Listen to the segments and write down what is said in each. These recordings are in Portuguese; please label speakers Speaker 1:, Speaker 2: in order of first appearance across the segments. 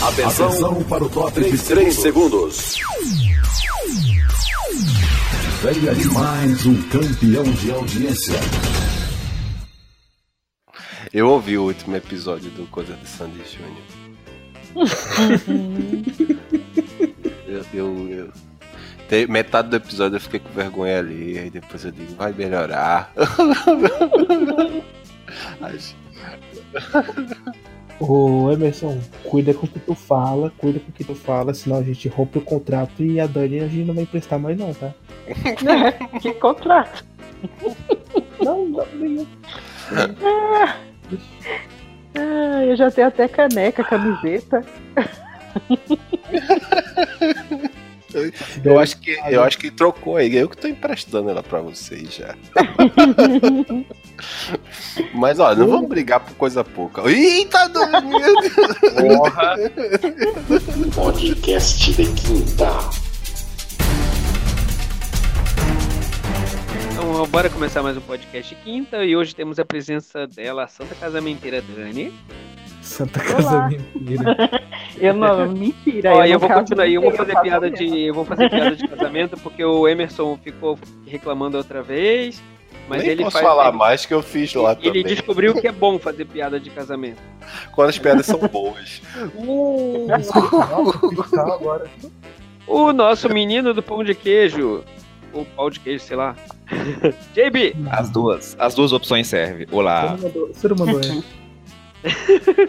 Speaker 1: Atenção, Atenção para o top de 3 segundos. Venha de mais um campeão de audiência.
Speaker 2: Eu ouvi o último episódio do Coisa de Sandy Júnior. eu, eu, eu, metade do episódio eu fiquei com vergonha ali, aí depois eu digo, vai melhorar.
Speaker 3: Ô Emerson, cuida com o que tu fala, cuida com o que tu fala, senão a gente rompe o contrato e a Dani a gente não vai emprestar mais não, tá?
Speaker 4: que contrato?
Speaker 3: Não, não, nenhum.
Speaker 4: Ah, ah, eu já tenho até caneca, camiseta.
Speaker 2: Eu acho que eu acho que trocou aí. Eu que tô emprestando ela pra vocês já. Mas olha, não vamos brigar por coisa pouca. Eita! Porra!
Speaker 1: Podcast de quinta.
Speaker 5: Então, bora começar mais um podcast quinta e hoje temos a presença dela, a Santa Casamenteira Dani.
Speaker 3: Santa Casamenteira.
Speaker 4: eu não, mentira.
Speaker 5: Ó, eu, eu vou continuar, eu vou fazer piada de, eu vou fazer piada de casamento porque o Emerson ficou reclamando outra vez. Mas
Speaker 2: Nem
Speaker 5: ele
Speaker 2: posso
Speaker 5: faz,
Speaker 2: falar
Speaker 5: ele,
Speaker 2: mais que eu fiz lá
Speaker 5: ele
Speaker 2: também.
Speaker 5: Ele descobriu que é bom fazer piada de casamento.
Speaker 2: Quando as piadas são boas.
Speaker 3: Uh.
Speaker 5: O nosso menino do pão de queijo. Ou pau de queijo, sei lá. JB!
Speaker 6: As duas. As duas opções servem. Olá.
Speaker 3: Não mandou, é.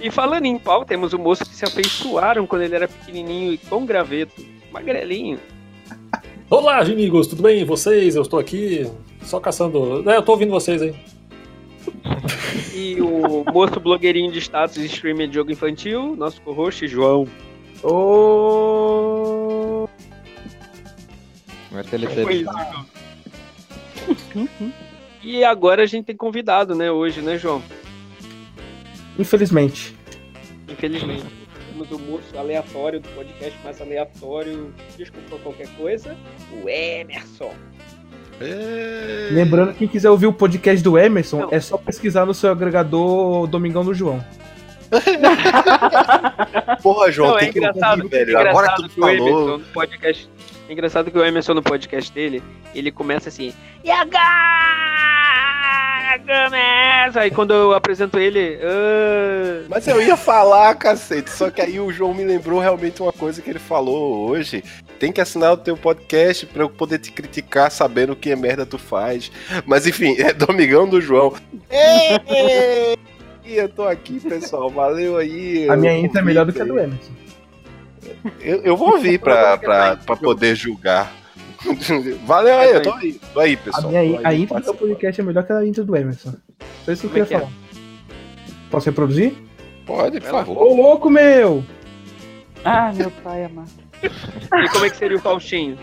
Speaker 5: e falando em pau, temos o moço que se afeiçoaram quando ele era pequenininho e com graveto. Magrelinho.
Speaker 7: Olá, amigos, tudo bem? E vocês? Eu estou aqui só caçando. É, eu tô ouvindo vocês aí.
Speaker 5: E o moço blogueirinho de status e streamer de jogo infantil, nosso co-host, João.
Speaker 3: Ô.
Speaker 6: Não é.
Speaker 5: E agora a gente tem convidado, né, hoje, né, João?
Speaker 3: Infelizmente.
Speaker 5: Infelizmente. Temos o moço aleatório do podcast mais aleatório, desculpa qualquer coisa, o Emerson.
Speaker 2: É...
Speaker 3: Lembrando que quem quiser ouvir o podcast do Emerson,
Speaker 5: Não.
Speaker 3: é só pesquisar no seu agregador Domingão do João.
Speaker 2: Porra, João,
Speaker 5: Não, é
Speaker 2: tem que
Speaker 5: engraçado,
Speaker 2: ouvir, velho.
Speaker 5: engraçado
Speaker 2: Agora tu
Speaker 5: que o Emerson
Speaker 2: falou.
Speaker 5: no podcast. É engraçado que o Emerson no podcast dele, ele começa assim. E agora começa! Aí quando eu apresento ele. "Ah",
Speaker 2: Mas eu ia falar, cacete. Só que aí o João me lembrou realmente uma coisa que ele falou hoje. Tem que assinar o teu podcast pra eu poder te criticar sabendo que é merda tu faz. Mas enfim, é Domingão do João. Ei! Eu tô aqui, pessoal. Valeu aí.
Speaker 3: A minha
Speaker 2: o
Speaker 3: intro é melhor do que a do. Emerson.
Speaker 2: Eu, eu vou ouvir pra, pra, pra poder julgar. Valeu aí, eu tô aí. Tô aí,
Speaker 3: A,
Speaker 2: pessoal.
Speaker 3: minha,
Speaker 2: Tô
Speaker 3: in-
Speaker 2: aí,
Speaker 3: a intro do
Speaker 2: participando.
Speaker 3: podcast é melhor que a intro do Emerson. Só isso que eu
Speaker 5: é
Speaker 3: queria
Speaker 5: que é?
Speaker 3: falar. Posso reproduzir?
Speaker 2: Pode, por favor.
Speaker 3: Ô louco, meu!
Speaker 4: Ah, meu pai amado.
Speaker 5: E como é que seria o Faustinho?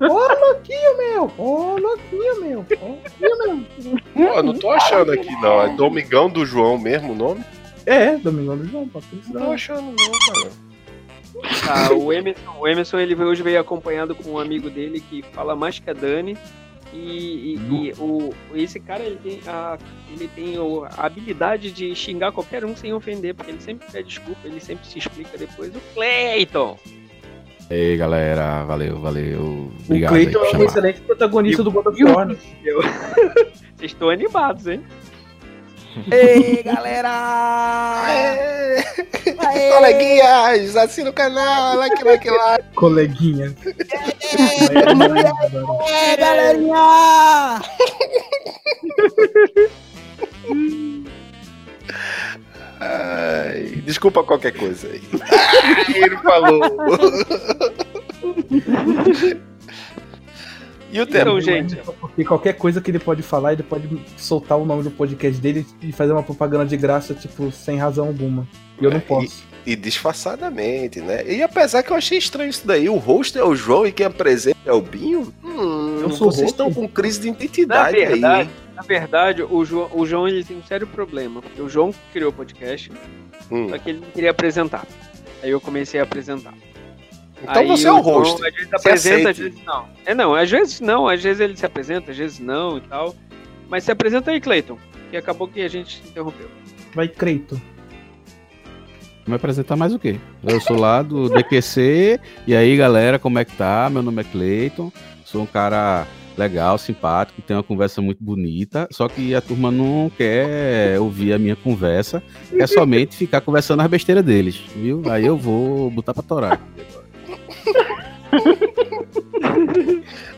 Speaker 3: Ô louquinho, meu! Ô louquinho, meu! Ô louquinho, meu!
Speaker 2: Pô, não tô achando aqui, não. É Domingão do João mesmo o nome?
Speaker 3: É, Domingão do João, pode
Speaker 2: Não tô achando, não, cara.
Speaker 5: Ah, o Emerson, o Emerson ele hoje veio acompanhado com um amigo dele que fala mais que a Dani. E, e- e o, esse cara ele tem, a, ele tem o- a habilidade de xingar qualquer um sem ofender, porque ele sempre pede desculpa, ele sempre se explica depois. O Cleiton!
Speaker 6: Ei, galera. Valeu, valeu.
Speaker 3: O
Speaker 6: Obrigado aí
Speaker 3: Cleiton é um excelente protagonista
Speaker 5: E o-
Speaker 3: do
Speaker 5: o-
Speaker 3: War. né?
Speaker 5: Vocês estão animados, hein?
Speaker 6: Ei, galera!
Speaker 2: Coleguinhas, assina o canal, like, like, like.
Speaker 3: Coleguinha.
Speaker 8: É, galerinha!
Speaker 2: Ai, desculpa qualquer coisa aí. Ai, ele falou. E o
Speaker 5: Então, gente,
Speaker 3: Porque qualquer coisa que ele pode falar, ele pode soltar o nome do podcast dele e fazer uma propaganda de graça, tipo, sem razão alguma. E eu não
Speaker 2: É,
Speaker 3: posso.
Speaker 2: E disfarçadamente, né? E apesar que eu achei estranho isso daí, o host é o João e quem apresenta é o Binho? Hum,
Speaker 3: Eu sou
Speaker 2: vocês estão com crise de
Speaker 5: na
Speaker 2: identidade aí,
Speaker 5: verdade,
Speaker 2: hein?
Speaker 5: na verdade, o João, o João ele tem um sério problema, porque o João criou o podcast,
Speaker 2: Hum.
Speaker 5: só que ele não queria apresentar. Aí eu comecei a apresentar.
Speaker 2: Então
Speaker 5: Aí
Speaker 2: você é o host.
Speaker 5: às vezes
Speaker 2: Você
Speaker 5: apresenta, às vezes não. É não, às vezes não, às vezes ele se apresenta, às vezes não e tal. Mas se apresenta aí, Cleiton, que acabou que a gente se interrompeu.
Speaker 3: Vai, Creito.
Speaker 6: Me apresentar mais o quê? Eu sou lá do DQC, e aí galera, como é que tá? Meu nome é Cleiton, sou um cara legal, simpático, tem uma conversa muito bonita, só que a turma não quer ouvir a minha conversa, quer somente ficar conversando as besteiras deles, viu? Aí eu vou botar pra torar.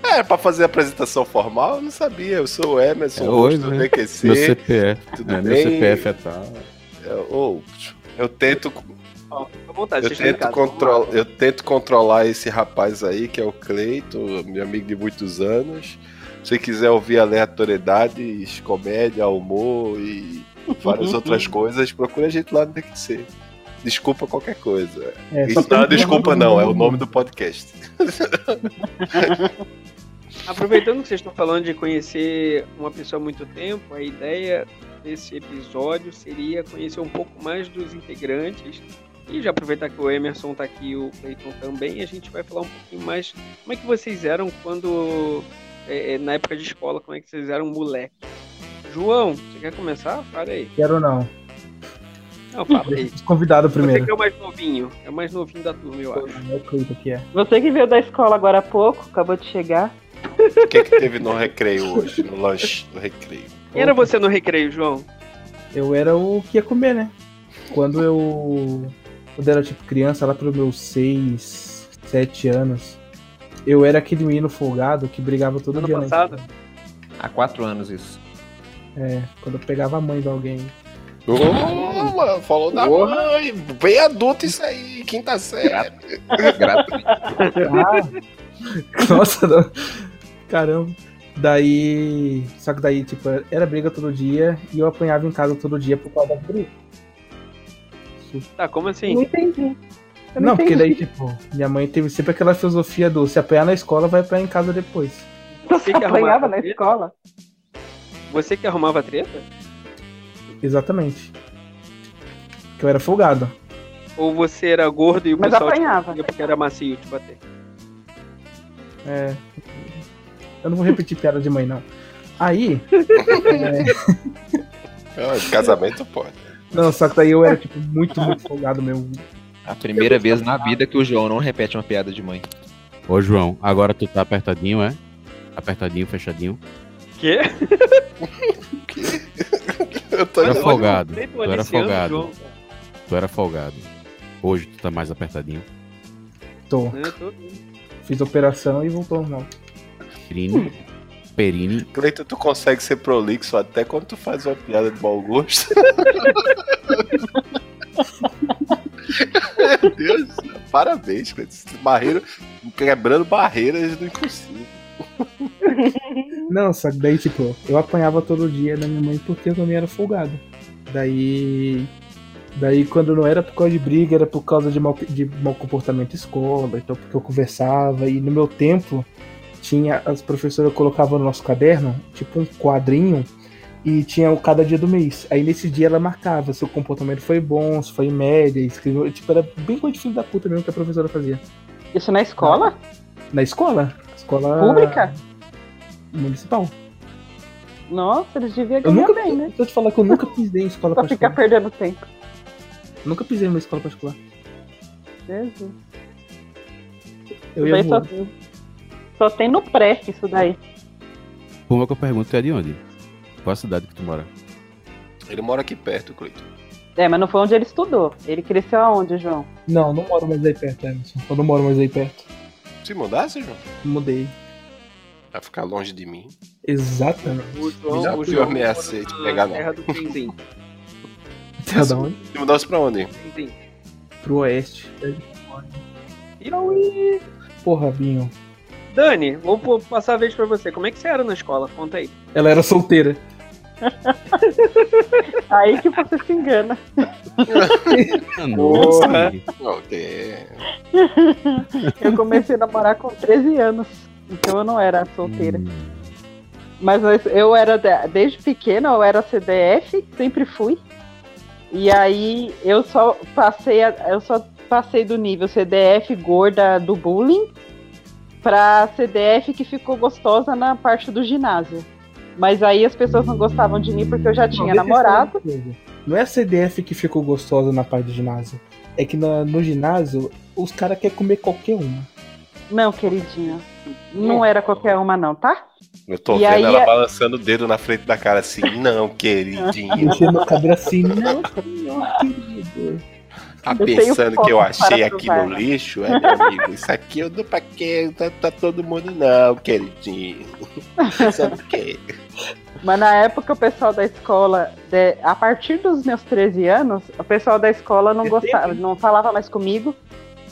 Speaker 2: É, pra fazer a apresentação formal, eu não sabia. Eu sou o Emerson,
Speaker 6: É
Speaker 2: é
Speaker 6: hoje,
Speaker 2: do
Speaker 6: né?
Speaker 2: DQC.
Speaker 6: Meu CPF,
Speaker 2: tudo
Speaker 6: é, meu
Speaker 2: bem?
Speaker 6: CPF é tal.
Speaker 2: Eu, ou, eu tento,
Speaker 5: à vontade,
Speaker 2: eu tento,
Speaker 5: casa,
Speaker 2: control, eu tento controlar esse rapaz aí, que é o Cleito, meu amigo de muitos anos. Se quiser ouvir aleatoriedades, comédia, humor e várias outras coisas, procura a gente lá no DQC. Desculpa qualquer coisa.
Speaker 3: É,
Speaker 2: Isso não, é desculpa não, é o nome do podcast.
Speaker 5: Aproveitando que vocês estão falando de conhecer uma pessoa há muito tempo, a ideia desse episódio seria conhecer um pouco mais dos integrantes. E já aproveitar que o Emerson tá aqui e o Cleiton também, a gente vai falar um pouquinho mais como é que vocês eram quando. é, é, na época de escola, como é que vocês eram moleque. João, você quer começar? Fala aí.
Speaker 3: Quero não.
Speaker 5: Não, fala aí.
Speaker 3: Deixa os convidados
Speaker 5: Você
Speaker 3: primeiro.
Speaker 5: que é o mais novinho. É o mais novinho da turma, eu acho.
Speaker 3: É o Cleiton que é.
Speaker 4: Você que veio da escola agora há pouco, acabou de chegar.
Speaker 2: O que, que teve no recreio hoje, no lanche do recreio?
Speaker 5: Quem era você no recreio, João?
Speaker 3: Eu era o que ia comer, né? Quando eu. Quando eu era tipo criança, lá pelos meus 6, 7 anos, eu era aquele menino folgado que brigava todo
Speaker 5: Ano
Speaker 3: dia. na
Speaker 5: passado?
Speaker 3: escola.
Speaker 6: Há quatro anos isso.
Speaker 3: É, quando eu pegava a mãe de alguém.
Speaker 2: Ô, mano, falou da mãe. Bem adulto isso aí, quinta série.
Speaker 6: Gratuito.
Speaker 3: Ah, nossa, não. caramba. Daí. Só que daí, tipo, era briga todo dia e eu apanhava em casa todo dia por causa da briga.
Speaker 5: Tá, como
Speaker 4: Não
Speaker 5: assim?
Speaker 4: entendi. Eu
Speaker 3: Não, porque daí, tipo, minha mãe teve sempre aquela filosofia do se apanhar na escola, vai apanhar em casa depois.
Speaker 5: Você que
Speaker 4: apanhava
Speaker 5: arrumava
Speaker 4: na
Speaker 5: treta?
Speaker 4: escola?
Speaker 5: Você que arrumava treta?
Speaker 3: Exatamente. Que eu era folgado.
Speaker 5: Ou você era gordo e o
Speaker 4: Mas
Speaker 5: pessoal te
Speaker 4: apanhava.
Speaker 5: batia porque era macio te bater?
Speaker 3: É. Eu não vou repetir piada de mãe, não. Aí. é,
Speaker 2: de casamento pode.
Speaker 3: Não, só que daí eu era, tipo, muito, muito folgado mesmo.
Speaker 6: A primeira vez na vida que o João não repete uma piada de mãe. Ô, João, agora tu tá apertadinho, é? Apertadinho, fechadinho.
Speaker 5: Quê?
Speaker 2: Eu tô
Speaker 6: Tu era folgado. Tu era folgado.
Speaker 5: João,
Speaker 6: Tu era folgado. Hoje tu tá mais apertadinho.
Speaker 3: Tô.
Speaker 5: Tô-
Speaker 3: Fiz operação e voltou ao normal.
Speaker 6: Perine. Perine.
Speaker 2: Cleiton, tu consegue ser prolixo até quando tu faz uma piada de mau gosto. Meu Deus, do céu. parabéns, Cleiton. Barreira, quebrando barreiras do impossível.
Speaker 3: Não, só que daí, tipo, eu apanhava todo dia da minha mãe porque eu também era folgado. Daí. Daí, quando não era por causa de briga, era por causa de mau, de mau comportamento escola, então porque eu conversava. E no meu tempo, tinha as professoras colocavam no nosso caderno, tipo um quadrinho, e tinha o cada dia do mês. Aí nesse dia ela marcava se o comportamento foi bom, se foi média, escreveu. Tipo, era bem coisa de filho da puta mesmo que a professora fazia.
Speaker 4: Isso na escola?
Speaker 3: Na escola. Escola.
Speaker 4: Pública?
Speaker 3: Municipal.
Speaker 4: Nossa, eles deviam
Speaker 3: Eu
Speaker 4: ganhar
Speaker 3: nunca.
Speaker 4: bem, né?
Speaker 3: Se eu te falar que eu nunca pisei em escola
Speaker 4: Pra ficar
Speaker 3: particular.
Speaker 4: perdendo tempo.
Speaker 3: Nunca pisei numa escola particular.
Speaker 4: Jesus.
Speaker 3: Eu ia
Speaker 4: só, só tem no pré isso daí.
Speaker 6: Como é que eu pergunto, tu é de onde? Qual a cidade que tu mora?
Speaker 2: Ele mora aqui perto, Cleiton.
Speaker 4: É, mas não foi onde ele estudou. Ele cresceu aonde, João?
Speaker 3: Não, não moro mais aí perto, Emerson. Eu não moro mais aí perto.
Speaker 2: Se mudasse, João,
Speaker 3: Mudei.
Speaker 2: Vai ficar longe de mim.
Speaker 3: Exatamente.
Speaker 5: O João,
Speaker 2: Já
Speaker 5: o na
Speaker 2: pegar, não.
Speaker 5: terra do Quinzinho.
Speaker 3: Terra da onde?
Speaker 2: Se mudasse pra onde?
Speaker 3: Pro oeste.
Speaker 5: Piauí.
Speaker 3: Porra, Binho.
Speaker 5: Dani, vou passar a vez pra você. Como é que você era na escola? Conta aí.
Speaker 3: Ela era solteira.
Speaker 4: Aí que você se engana.
Speaker 6: Nossa.
Speaker 4: Eu comecei a namorar com 13 anos. Então eu não era solteira.
Speaker 6: Hum.
Speaker 4: Mas eu era, de- desde pequena, eu era CDF, sempre fui. E aí eu só passei, eu só passei do nível CDF gorda do bullying pra CDF que ficou gostosa na parte do ginásio. Mas aí as pessoas não gostavam de mim porque eu já tinha
Speaker 3: Não,
Speaker 4: namorado.
Speaker 3: Não é a CDF que ficou gostosa na parte do ginásio. é que na- no ginásio os caras querem comer qualquer uma.
Speaker 4: Não, queridinho. Não era qualquer uma, não, tá?
Speaker 2: Eu tô
Speaker 4: E
Speaker 2: vendo
Speaker 4: aí
Speaker 2: ela
Speaker 4: é-
Speaker 2: balançando o dedo na frente da cara assim, não, queridinho.
Speaker 3: Mexendo no cabelo assim, não, senhor querido.
Speaker 2: Tá
Speaker 4: Eu
Speaker 2: pensando que eu achei aqui
Speaker 4: provar.
Speaker 2: no lixo? É, meu amigo, isso aqui eu dou pra quê? Tá, tá todo mundo não, queridinho. Pensando o quê?
Speaker 4: Mas na época o pessoal da escola, de- a partir dos meus 13 anos, o pessoal da escola não
Speaker 3: É
Speaker 4: gostava,
Speaker 3: tempo,
Speaker 4: não falava mais comigo,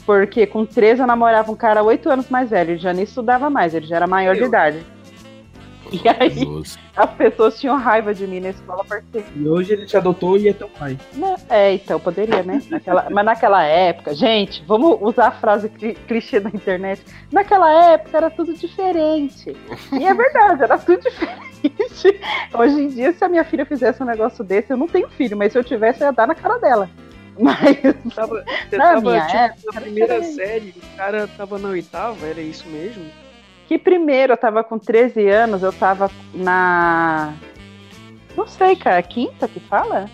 Speaker 4: porque com 13 eu namorava um cara 8 anos mais velho, ele já nem estudava mais, ele já era maior de idade. E aí
Speaker 6: Nossa.
Speaker 4: as pessoas tinham raiva de mim na escola porque.
Speaker 3: E hoje ele te adotou e é teu pai.
Speaker 4: Não, é, então, poderia, né? Naquela- mas naquela época, gente, vamos usar a frase cli- clichê da internet. Naquela época era tudo diferente. E é verdade, era tudo diferente. Hoje em dia, se a minha filha fizesse um negócio desse, eu não tenho filho, mas se eu tivesse, eu ia dar na cara dela. Mas.
Speaker 5: Tava, você
Speaker 4: Na
Speaker 5: tava
Speaker 4: minha
Speaker 5: tipo,
Speaker 4: época,
Speaker 5: na primeira
Speaker 4: era
Speaker 5: série, o cara tava na oitava, era isso mesmo?
Speaker 4: Que primeiro eu tava com 13 anos, eu tava na. Não sei, cara, quinta que fala?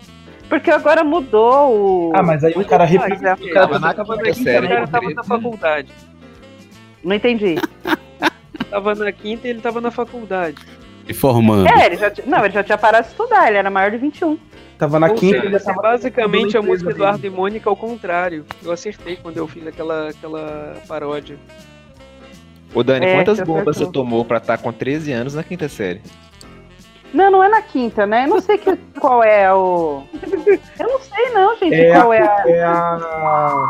Speaker 4: Porque agora mudou o.
Speaker 3: Ah, mas aí o cara
Speaker 4: é-
Speaker 3: O cara
Speaker 5: Tava na, tava na
Speaker 3: quinta
Speaker 5: quinta,
Speaker 3: série,
Speaker 5: o cara tava na
Speaker 3: 13.
Speaker 5: faculdade.
Speaker 4: Não entendi.
Speaker 5: Tava na quinta e ele tava na faculdade.
Speaker 6: E formando.
Speaker 4: É, ele já tinha, não, ele já tinha parado de estudar, ele era maior de 21.
Speaker 3: Tava na
Speaker 5: Ou
Speaker 3: quinta
Speaker 5: seja,
Speaker 3: tava
Speaker 5: basicamente a música
Speaker 3: dele.
Speaker 5: Eduardo e Mônica ao contrário. Eu acertei quando eu fiz aquela, aquela paródia.
Speaker 9: Ô Dani,
Speaker 4: É,
Speaker 9: quantas bombas você tomou pra estar com 13 anos na quinta série?
Speaker 4: Não, não é na quinta, né? Eu não sei que, qual é o. Eu não sei, não, gente,
Speaker 3: É
Speaker 4: qual
Speaker 3: a,
Speaker 4: é a.
Speaker 3: é a.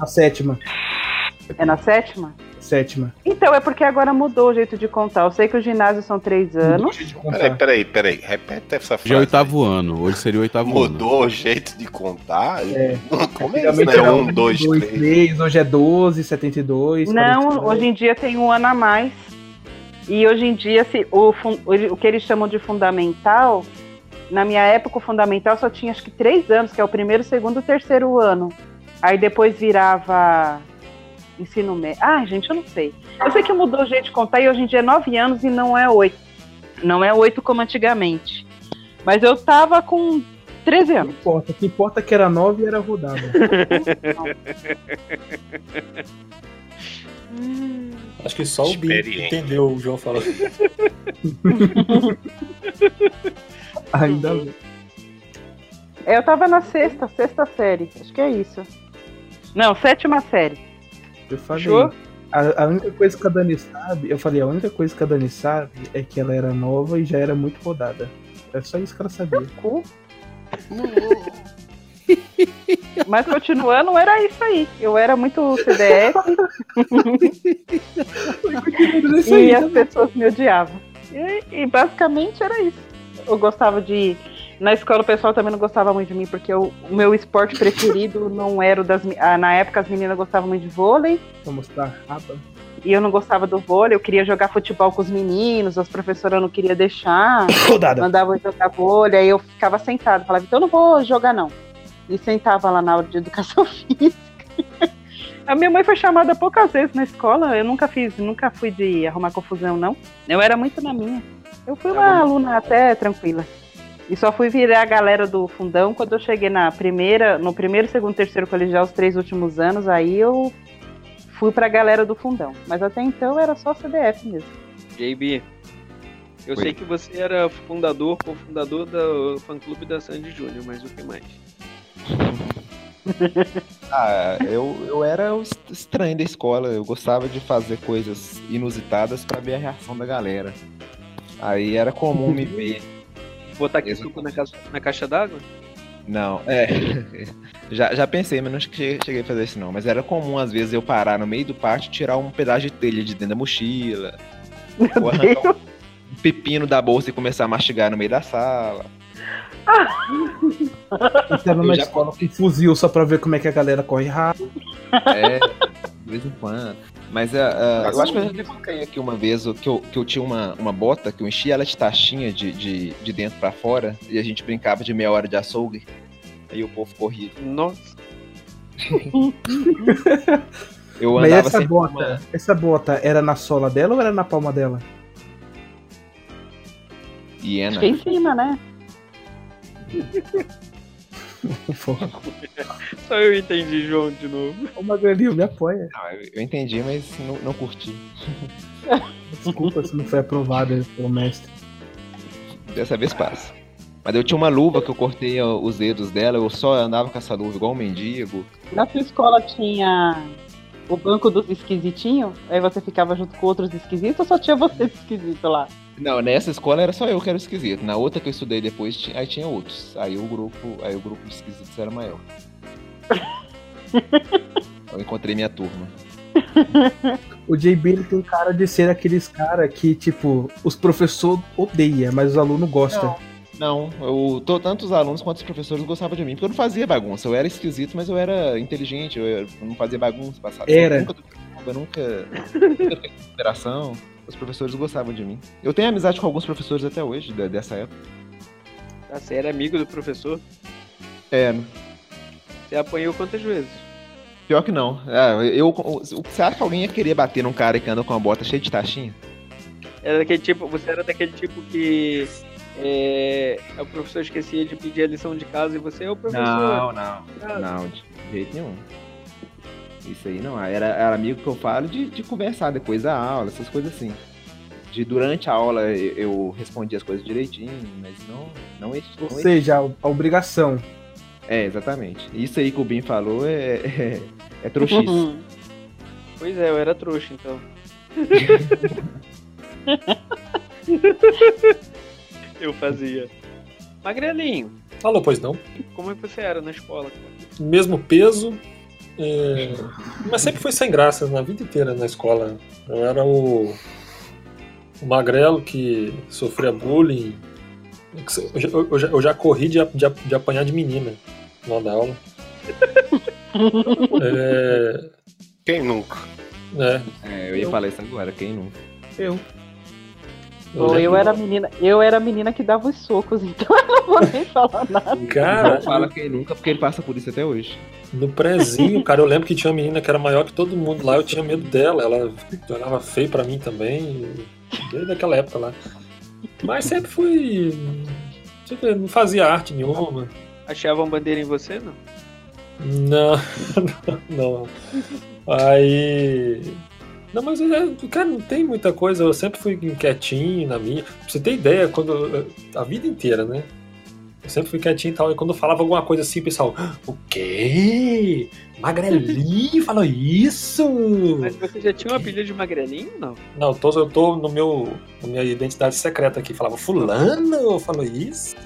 Speaker 3: A sétima.
Speaker 4: É na sétima?
Speaker 3: Sétima.
Speaker 4: Então, é porque agora mudou o jeito de contar. Eu sei que o ginásio são três anos.
Speaker 2: Peraí,
Speaker 3: contar.
Speaker 2: peraí, peraí. Repete essa frase.
Speaker 6: Já é o oitavo ano. Hoje seria o oitavo ano.
Speaker 2: Mudou o jeito de contar?
Speaker 3: É.
Speaker 2: Como é isso? Né?
Speaker 3: era
Speaker 2: Um, dois, três.
Speaker 3: 3, hoje é 12, 72.
Speaker 4: Não,
Speaker 3: 49.
Speaker 4: hoje em dia tem um ano a mais. E hoje em dia, se, o, o que eles chamam de fundamental, na minha época, o fundamental só tinha acho que três anos, que é o primeiro, segundo e terceiro ano. Aí depois virava ensino médio. Ah, gente, eu não sei. Eu sei que mudou o jeito de contar e hoje em dia é nove anos e não é oito. Não é oito como antigamente. Mas eu tava com 13
Speaker 3: Não
Speaker 4: anos.
Speaker 3: importa. O que importa é que era 9 e era rodada.
Speaker 7: Acho que só o Bi entendeu o João falando.
Speaker 3: Ainda bem.
Speaker 4: Eu tava na sexta, sexta série. Acho que é isso. Não, sétima série.
Speaker 3: Eu falei.
Speaker 5: Fechou?
Speaker 3: A, a única coisa que a Dani sabe, eu falei, a única coisa que a Dani sabe é que ela era nova e já era muito rodada. É só isso que ela sabia.
Speaker 4: Cu. Mas continuando, era isso aí. Eu era muito CDF e as pessoas me odiavam. E, e basicamente era isso. Eu gostava de. Na escola o pessoal também não gostava muito de mim, porque eu- o meu esporte preferido não era o das. ah, na época as meninas gostavam muito de vôlei.
Speaker 3: Pra mostrar a raba.
Speaker 4: E eu não gostava do vôlei, eu queria jogar futebol com os meninos, as professoras não queriam deixar.
Speaker 3: Rodada.
Speaker 4: mandava eu jogar vôlei, aí eu ficava sentada, falava, então eu não vou jogar não. E sentava lá na aula de educação física. A minha mãe foi chamada poucas vezes na escola, eu nunca fiz, nunca fui de arrumar confusão, não. Eu era muito na minha. Eu fui uma aluna até tranquila. E só fui virar a galera do fundão quando eu cheguei na primeira, no primeiro, segundo, terceiro colegial, os três últimos anos, aí eu fui pra galera do fundão. Mas até então era só CDF mesmo.
Speaker 5: JB, eu
Speaker 9: Oi.
Speaker 5: sei que você era fundador, cofundador do fã-clube da Sandy Júnior, mas o que mais?
Speaker 9: Ah, eu, eu era o est- estranho da escola. Eu gostava de fazer coisas inusitadas pra ver a reação da galera. Aí era comum me ver.
Speaker 5: Botar aqui suco na, ca- na caixa d'água?
Speaker 9: Não, é. Já, já pensei, mas não cheguei, cheguei a fazer isso não. Mas era comum, às vezes, eu parar no meio do pátio e tirar um pedaço de telha de dentro da mochila. Ou arrancar um pepino da bolsa e começar a mastigar no meio da sala.
Speaker 3: Na
Speaker 9: já-
Speaker 3: escola com fuzil só pra ver como é que a galera corre rápido.
Speaker 9: É, de vez em quando. Mas ah, eu acho que eu já contei aqui uma vez o que eu, que eu tinha uma, uma bota que eu enchia ela de taxinha de, de, de dentro pra fora e a gente brincava de meia hora de açougue. Aí o povo corria.
Speaker 5: Nossa,
Speaker 9: Eu
Speaker 3: Mas
Speaker 9: andava
Speaker 3: essa
Speaker 9: sempre
Speaker 3: bota,
Speaker 9: uma-
Speaker 3: essa bota era na sola dela ou era na palma dela?
Speaker 9: hiena.
Speaker 4: Acho que é em cima, né?
Speaker 5: Só eu entendi, João, de novo.
Speaker 3: o Magrelinho me apoia.
Speaker 9: Não, eu, eu entendi, mas não, não curti.
Speaker 3: Desculpa se não foi aprovado pelo mestre.
Speaker 9: Dessa vez passa. Mas eu tinha uma luva que eu cortei os dedos dela, eu só andava com essa luva igual um mendigo.
Speaker 4: Na sua escola tinha o banco dos esquisitinhos? Aí você ficava junto com outros esquisitos ou só tinha você esquisito lá?
Speaker 9: Não, nessa escola era só eu que era o esquisito. Na outra que eu estudei depois, aí tinha outros. Aí o grupo, aí o grupo de esquisitos era maior. eu encontrei minha turma.
Speaker 3: O JB ele tem cara de ser aqueles cara que, tipo, os professores odeiam, mas os alunos gostam.
Speaker 9: Não, eu, to- tanto os alunos quanto os professores gostavam de mim, porque eu não fazia bagunça. Eu era esquisito, mas eu era inteligente, eu, não fazia bagunça, passava.
Speaker 3: Era.
Speaker 9: Eu nunca, eu nunca, nunca fiz operação. Os professores gostavam de mim. Eu tenho amizade com alguns professores até hoje, de- dessa época.
Speaker 5: Tá, você era amigo do professor?
Speaker 9: É,
Speaker 5: Você apanhou quantas vezes?
Speaker 9: pior que não. Ah, eu, você acha que alguém ia querer bater num cara que anda com uma bota cheia de taxinha?
Speaker 5: Era daquele tipo, você era daquele tipo que é, o professor esquecia de pedir a lição de casa e você é o professor.
Speaker 9: não.
Speaker 5: Casa.
Speaker 9: Não, de jeito nenhum. Isso aí não. Era, era amigo que eu falo de, de conversar depois da aula, essas coisas assim. De durante a aula eu, eu respondia as coisas direitinho, mas não, não esse.
Speaker 3: Ou seja, a- a obrigação.
Speaker 9: É, exatamente. Isso aí que o Bin falou é, é, é trouxice.
Speaker 5: Pois é, eu era trouxa, então. eu fazia. Magrelinho,
Speaker 7: Falou, pois não.
Speaker 5: como é que você era na escola? cara?
Speaker 7: Mesmo peso. É, Mas sempre foi sem graças na vida inteira na escola. Eu era o, o magrelo que sofria bullying. Eu já, eu já- eu já corri de, de, de apanhar de menina na aula. É,
Speaker 2: Quem nunca?
Speaker 7: né,
Speaker 9: É, eu ia falar isso agora, quem nunca?
Speaker 3: Eu.
Speaker 7: Já-
Speaker 4: eu era a menina, eu era a menina que dava os socos, então eu não vou nem falar nada.
Speaker 7: Cara,
Speaker 9: Não fala quem nunca, porque ele passa por isso até hoje.
Speaker 7: No prezinho, cara, eu lembro que tinha uma menina que era maior que todo mundo lá, eu tinha medo dela, ela olhava feio pra mim também, desde aquela época lá. Mas sempre fui. sempre não fazia arte nenhuma.
Speaker 5: Achavam bandeira em você, não?
Speaker 7: Não, não. Aí. Não, mas é, cara, não tem muita coisa. Eu sempre fui quietinho na minha. Pra você ter ideia, quando. A vida inteira, né? Eu sempre fui quietinho e tal. E quando eu falava alguma coisa assim, o pessoal, "Ah, o quê? Magrelinho falou isso?
Speaker 5: Mas você já tinha um apelido de magrelinho, não?
Speaker 7: Não, eu tô, eu tô no meu, na minha identidade secreta aqui. Falava, fulano falou isso?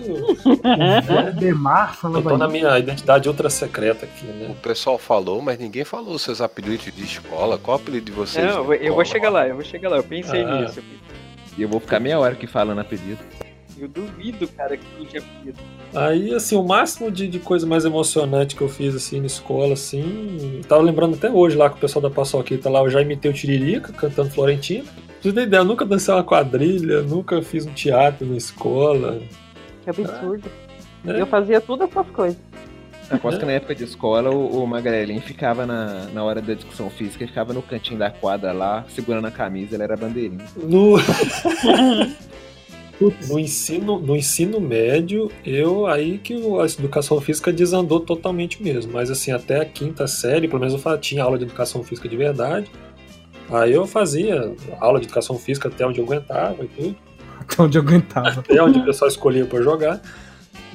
Speaker 3: Demar
Speaker 7: Eu
Speaker 3: falava
Speaker 7: tô na minha identidade ultra secreta aqui, né?
Speaker 2: O pessoal falou, mas ninguém falou os seus apelidos de escola. Qual o apelido de vocês?
Speaker 5: Não,
Speaker 2: na
Speaker 5: eu vou- eu vou
Speaker 2: escola?
Speaker 5: chegar lá, eu vou chegar lá. Eu pensei
Speaker 7: Ah.
Speaker 5: nisso.
Speaker 9: E eu vou ficar meia hora aqui falando apelido.
Speaker 5: Eu duvido, cara, que não tinha apelido.
Speaker 7: Aí, assim, o máximo de, de coisa mais emocionante que eu fiz, assim, na escola, assim... Tava lembrando até hoje lá com o pessoal da Paçoquita lá, eu já imitei o Tiririca cantando Florentina. Pra você ter ideia, eu nunca dancei uma quadrilha, nunca fiz um teatro na escola.
Speaker 4: Que absurdo.
Speaker 7: né?
Speaker 4: Eu fazia todas essas coisas.
Speaker 9: Aposto que na época de escola o, o Magrelinho ficava na, na hora da discussão física, ele ficava no cantinho da quadra lá, segurando a camisa, ele era bandeirinha.
Speaker 7: No,
Speaker 3: Putz,
Speaker 7: no, ensino, no ensino médio, eu aí que a educação física desandou totalmente mesmo. Mas assim, até a quinta série, pelo menos eu tinha aula de educação física de verdade. Aí eu fazia aula de educação física até onde eu aguentava e tudo.
Speaker 3: até onde eu aguentava.
Speaker 7: até onde o pessoal escolhia pra jogar.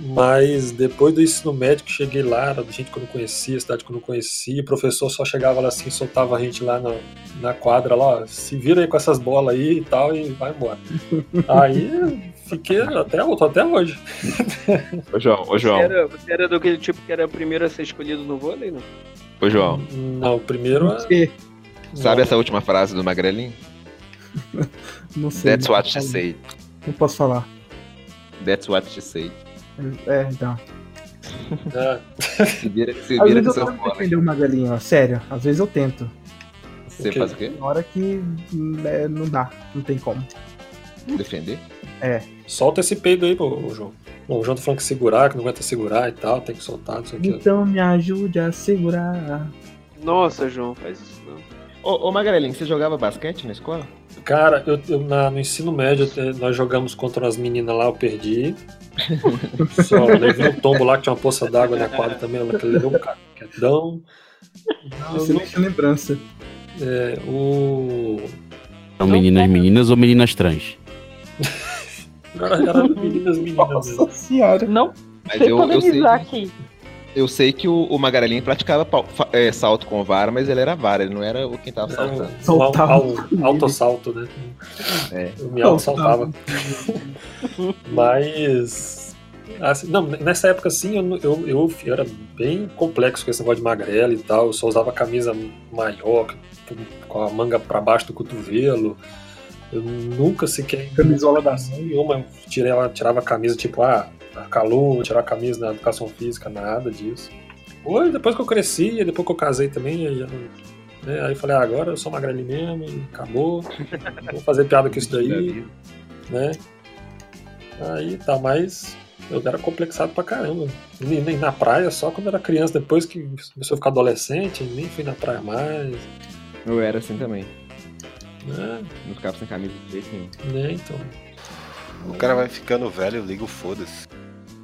Speaker 7: Mas depois do ensino médio que cheguei lá, era gente que eu não conhecia, cidade que eu não conhecia, o professor só chegava lá assim, soltava a gente lá na, na quadra, lá, ó, se vira aí com essas bolas aí e tal, e vai embora. aí fiquei até, tô até hoje.
Speaker 9: Ô João, ô
Speaker 5: Você
Speaker 9: João,
Speaker 5: era, você era daquele tipo que era o primeiro a ser escolhido no vôlei, não?
Speaker 9: ô João,
Speaker 7: Não, primeiro é.
Speaker 3: Não sei.
Speaker 9: sabe essa última frase do Magrelinho?
Speaker 3: Não sei.
Speaker 9: That's what she said.
Speaker 3: Não posso falar.
Speaker 9: That's what she said.
Speaker 3: É, então.
Speaker 7: é,
Speaker 9: Se vira, se
Speaker 3: Às
Speaker 9: vira
Speaker 3: vezes
Speaker 9: com
Speaker 3: eu tento defender o Magalinho, ó. Sério. Às vezes eu tento.
Speaker 9: Você faz o quê?
Speaker 3: Na hora que né, não dá. Não tem como.
Speaker 9: Defender?
Speaker 7: solta esse peido aí, pô, João. Bom, o João tá falando que segurar, que não aguenta segurar e tal, tem que soltar, não sei o que.
Speaker 3: Então me ajude a segurar.
Speaker 5: Nossa, João, faz isso não.
Speaker 9: Ô, ô Magrelinho, você jogava basquete na escola?
Speaker 7: Cara, eu, eu- na- no ensino médio eh, nós jogamos contra as meninas lá, eu perdi. Só levei um tombo lá que tinha uma poça d'água na quadra também, ela levou um caquetão.
Speaker 3: Excelente lembrança.
Speaker 7: É, o.
Speaker 6: São meninas meninas ou meninas trans?
Speaker 7: Era, meninas, meninas mesmo.
Speaker 3: Nossa senhora.
Speaker 4: Não
Speaker 9: Mas eu, eu, sei,
Speaker 4: aqui.
Speaker 9: Eu sei que o, o Magarelinho praticava pau- é, salto com vara, mas ele era vara, ele não era o quem tava saltando.
Speaker 7: um,
Speaker 3: Soltava.
Speaker 7: um autossalto, né?
Speaker 9: É.
Speaker 7: Eu me auto-saltava. Mas. assim, não, nessa época assim, eu, eu, eu, eu era bem complexo com esse negócio de magrela e tal. Eu só usava camisa maior, com- a manga pra baixo do cotovelo. Eu nunca sequer.
Speaker 3: Camisola da
Speaker 7: nenhuma, eu tirei, ela tirava a camisa, tipo, ah, calor, tirar a camisa na educação física, nada disso. Hoje, depois que eu cresci, depois que eu casei também, aí, já né, aí eu falei, ah, agora eu sou magrelinho mesmo, e acabou. Vou fazer piada com isso daí, né? Aí tá, mas eu era complexado pra caramba. Nem, nem na praia, só quando era criança, depois que começou a ficar adolescente, nem fui na praia mais.
Speaker 9: Eu era assim também.
Speaker 7: Né?
Speaker 9: Não ficava sem camisa de jeito nenhum.
Speaker 7: né? Então.
Speaker 2: O cara vai ficando velho, liga o foda-se.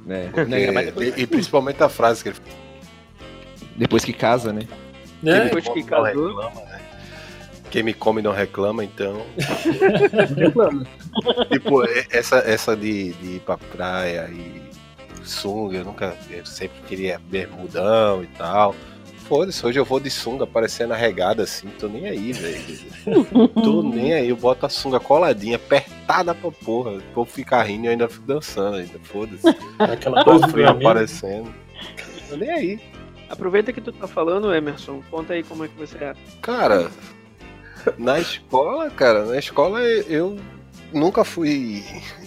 Speaker 9: Né?
Speaker 2: Porque-
Speaker 9: depois,
Speaker 2: e, e principalmente a frase que ele
Speaker 9: depois que casa, né?
Speaker 7: Né?
Speaker 5: Depois que casou.
Speaker 2: reclama, né? Quem me come não reclama, então.
Speaker 3: Reclama.
Speaker 2: tipo, e- essa, essa de, de ir pra praia e sunga, eu nunca. Eu sempre queria bermudão e tal. Foda-se, hoje eu vou de sunga parecendo arregada assim, tô nem aí, velho. tô nem aí, eu boto a sunga coladinha, apertada pra porra. O povo fica rindo e eu ainda fico dançando ainda, foda-se.
Speaker 7: Aquela
Speaker 2: Tô
Speaker 7: coisa
Speaker 2: frio aparecendo. Tô nem aí.
Speaker 5: Aproveita que tu tá falando, Emerson. Conta aí como é que você é.
Speaker 2: Cara, na escola, cara, na escola eu nunca fui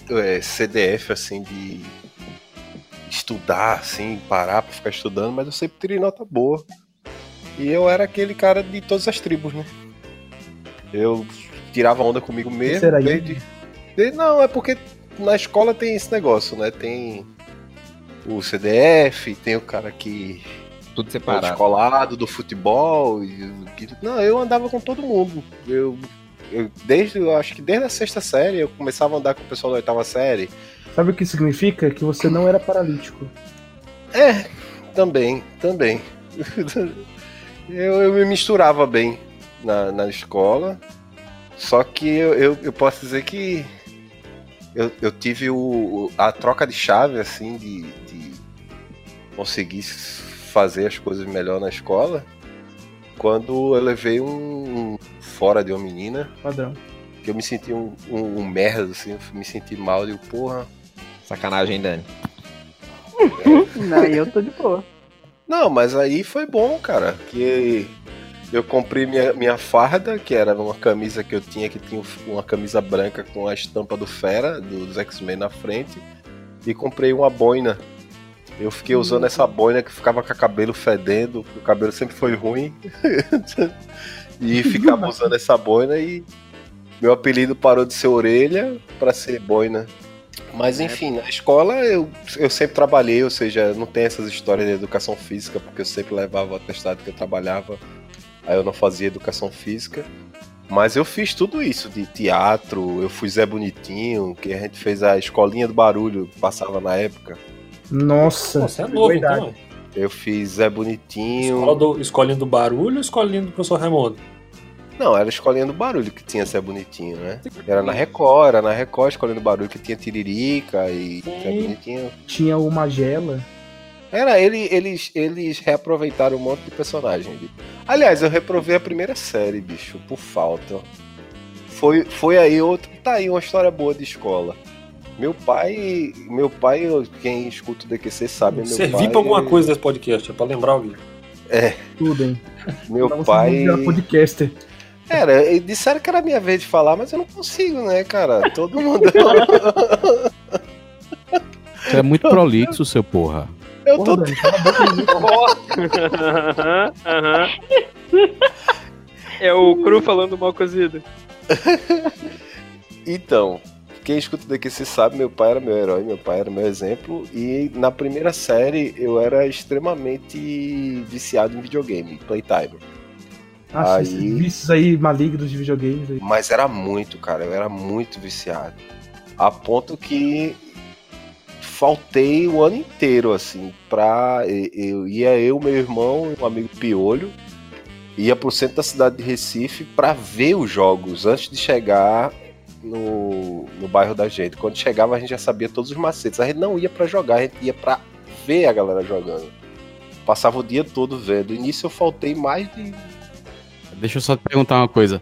Speaker 2: é, CDF assim de estudar, assim, parar pra ficar estudando, mas eu sempre tirei nota boa. E eu era aquele cara de todas as tribos, né? Eu tirava onda comigo mesmo.
Speaker 3: Será
Speaker 2: desde- desde- Não, é porque na escola tem esse negócio, né? Tem o CDF, tem o cara que
Speaker 9: Tudo
Speaker 2: o
Speaker 9: separado.
Speaker 2: descolado do futebol. E, não, eu andava com todo mundo. Eu, eu desde, eu acho que desde a sexta série eu começava a andar com o pessoal da oitava série.
Speaker 3: Sabe o que significa? Que você não era paralítico.
Speaker 2: É, também, também. eu, eu me misturava bem na, na escola. Só que eu, eu, eu posso dizer que eu, eu tive o, a troca de chave, assim, de, de conseguir fazer as coisas melhor na escola. Quando eu levei um, um fora de uma menina,
Speaker 3: Padrão.
Speaker 2: que eu me senti um, um, um merda, assim, eu me senti mal, eu digo, porra,
Speaker 9: Sacanagem, Dani.
Speaker 4: Não, eu tô de boa.
Speaker 2: Não, mas aí foi bom, cara. Que eu comprei minha, minha farda, que era uma camisa que eu tinha, que tinha uma camisa branca com a estampa do Fera, do- dos X-Men na frente, e comprei uma boina. Eu fiquei usando essa boina que ficava com o cabelo fedendo, porque o cabelo sempre foi ruim. e ficava usando essa boina e meu apelido parou de ser orelha para ser boina. Mas enfim, na escola eu, eu sempre trabalhei, ou seja, não tem essas histórias de educação física, porque eu sempre levava o atestado que eu trabalhava, aí eu não fazia educação física. Mas eu fiz tudo isso, de teatro, eu fui Zé Bonitinho, que a gente fez a escolinha do barulho, que passava na época.
Speaker 3: Nossa.
Speaker 7: Pô, Você é novo, então.
Speaker 2: Eu fiz Zé Bonitinho.
Speaker 7: Escola do, escolinha do barulho ou escolinha do professor Raimundo?
Speaker 2: Não, era a escolinha do barulho que tinha Zé Bonitinho, né? Era na Record, era na Record, a escolinha do barulho que tinha Tiririca e Zé Bonitinho.
Speaker 3: Tinha o Magela.
Speaker 2: Era, ele, eles, eles reaproveitaram um monte de personagem ali. Aliás, eu reprovei a primeira série, bicho, por falta. Foi, foi aí outro. Tá aí uma história boa de escola. Meu pai. Meu pai, quem escuta o DQC sabe, meu
Speaker 7: Servi
Speaker 2: pai.
Speaker 7: pra alguma coisa nesse podcast, é pra lembrar alguém.
Speaker 3: Tudo, hein?
Speaker 2: Meu pai.
Speaker 3: podcaster.
Speaker 2: Era, e disseram que era minha vez de falar, mas eu não consigo, né, cara? Todo mundo.
Speaker 6: Você é muito prolixo, seu porra.
Speaker 2: eu
Speaker 3: Porra,
Speaker 2: tô
Speaker 3: Dani, cala a boca aí.
Speaker 5: Aham, aham. É o cru falando mal cozido.
Speaker 2: Então, quem escuta daqui se sabe, meu pai era meu herói, meu pai era meu exemplo. E na primeira série eu era extremamente viciado em videogame, playtime.
Speaker 3: Nossa,
Speaker 2: Aí-
Speaker 3: esses vícios aí malignos de videogames aí.
Speaker 2: Mas era muito, cara, eu era muito viciado. A ponto que faltei o ano inteiro, assim, pra. Eu ia eu, meu irmão, um amigo Piolho, ia pro centro da cidade de Recife pra ver os jogos antes de chegar no, no bairro da gente. Quando chegava, a gente já sabia todos os macetes. A gente não ia pra jogar, a gente ia pra ver a galera jogando. Passava o dia todo vendo. No início eu faltei mais de.
Speaker 6: Deixa eu só te perguntar uma coisa.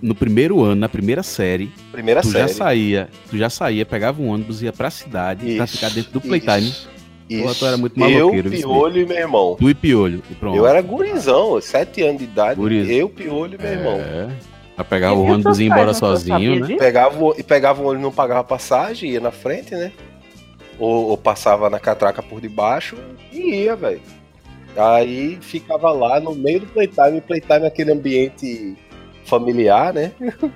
Speaker 6: No primeiro ano, na primeira série,
Speaker 2: Primeira
Speaker 6: tu
Speaker 2: série.
Speaker 6: já saía, tu já saía, pegava um ônibus, ia pra cidade pra
Speaker 2: Isso,
Speaker 6: ficar dentro do playtime.
Speaker 2: Isso.
Speaker 6: Porra, tu era muito
Speaker 2: eu,
Speaker 6: maloqueiro, viu,
Speaker 2: Piolho e meu irmão.
Speaker 6: Tu e piolho. E pronto.
Speaker 2: Eu era gurizão, sete anos de idade.
Speaker 6: Gurizão.
Speaker 2: Eu, Piolho e meu irmão.
Speaker 6: É. Pra pegar o
Speaker 4: E
Speaker 6: ônibus e ir embora sozinho, né?
Speaker 2: Pegava, o- e pegava o ônibus, não pagava passagem, ia na frente, né? Ou, ou passava na catraca por debaixo e ia, velho. Aí ficava lá no meio do playtime, playtime é aquele ambiente familiar, né?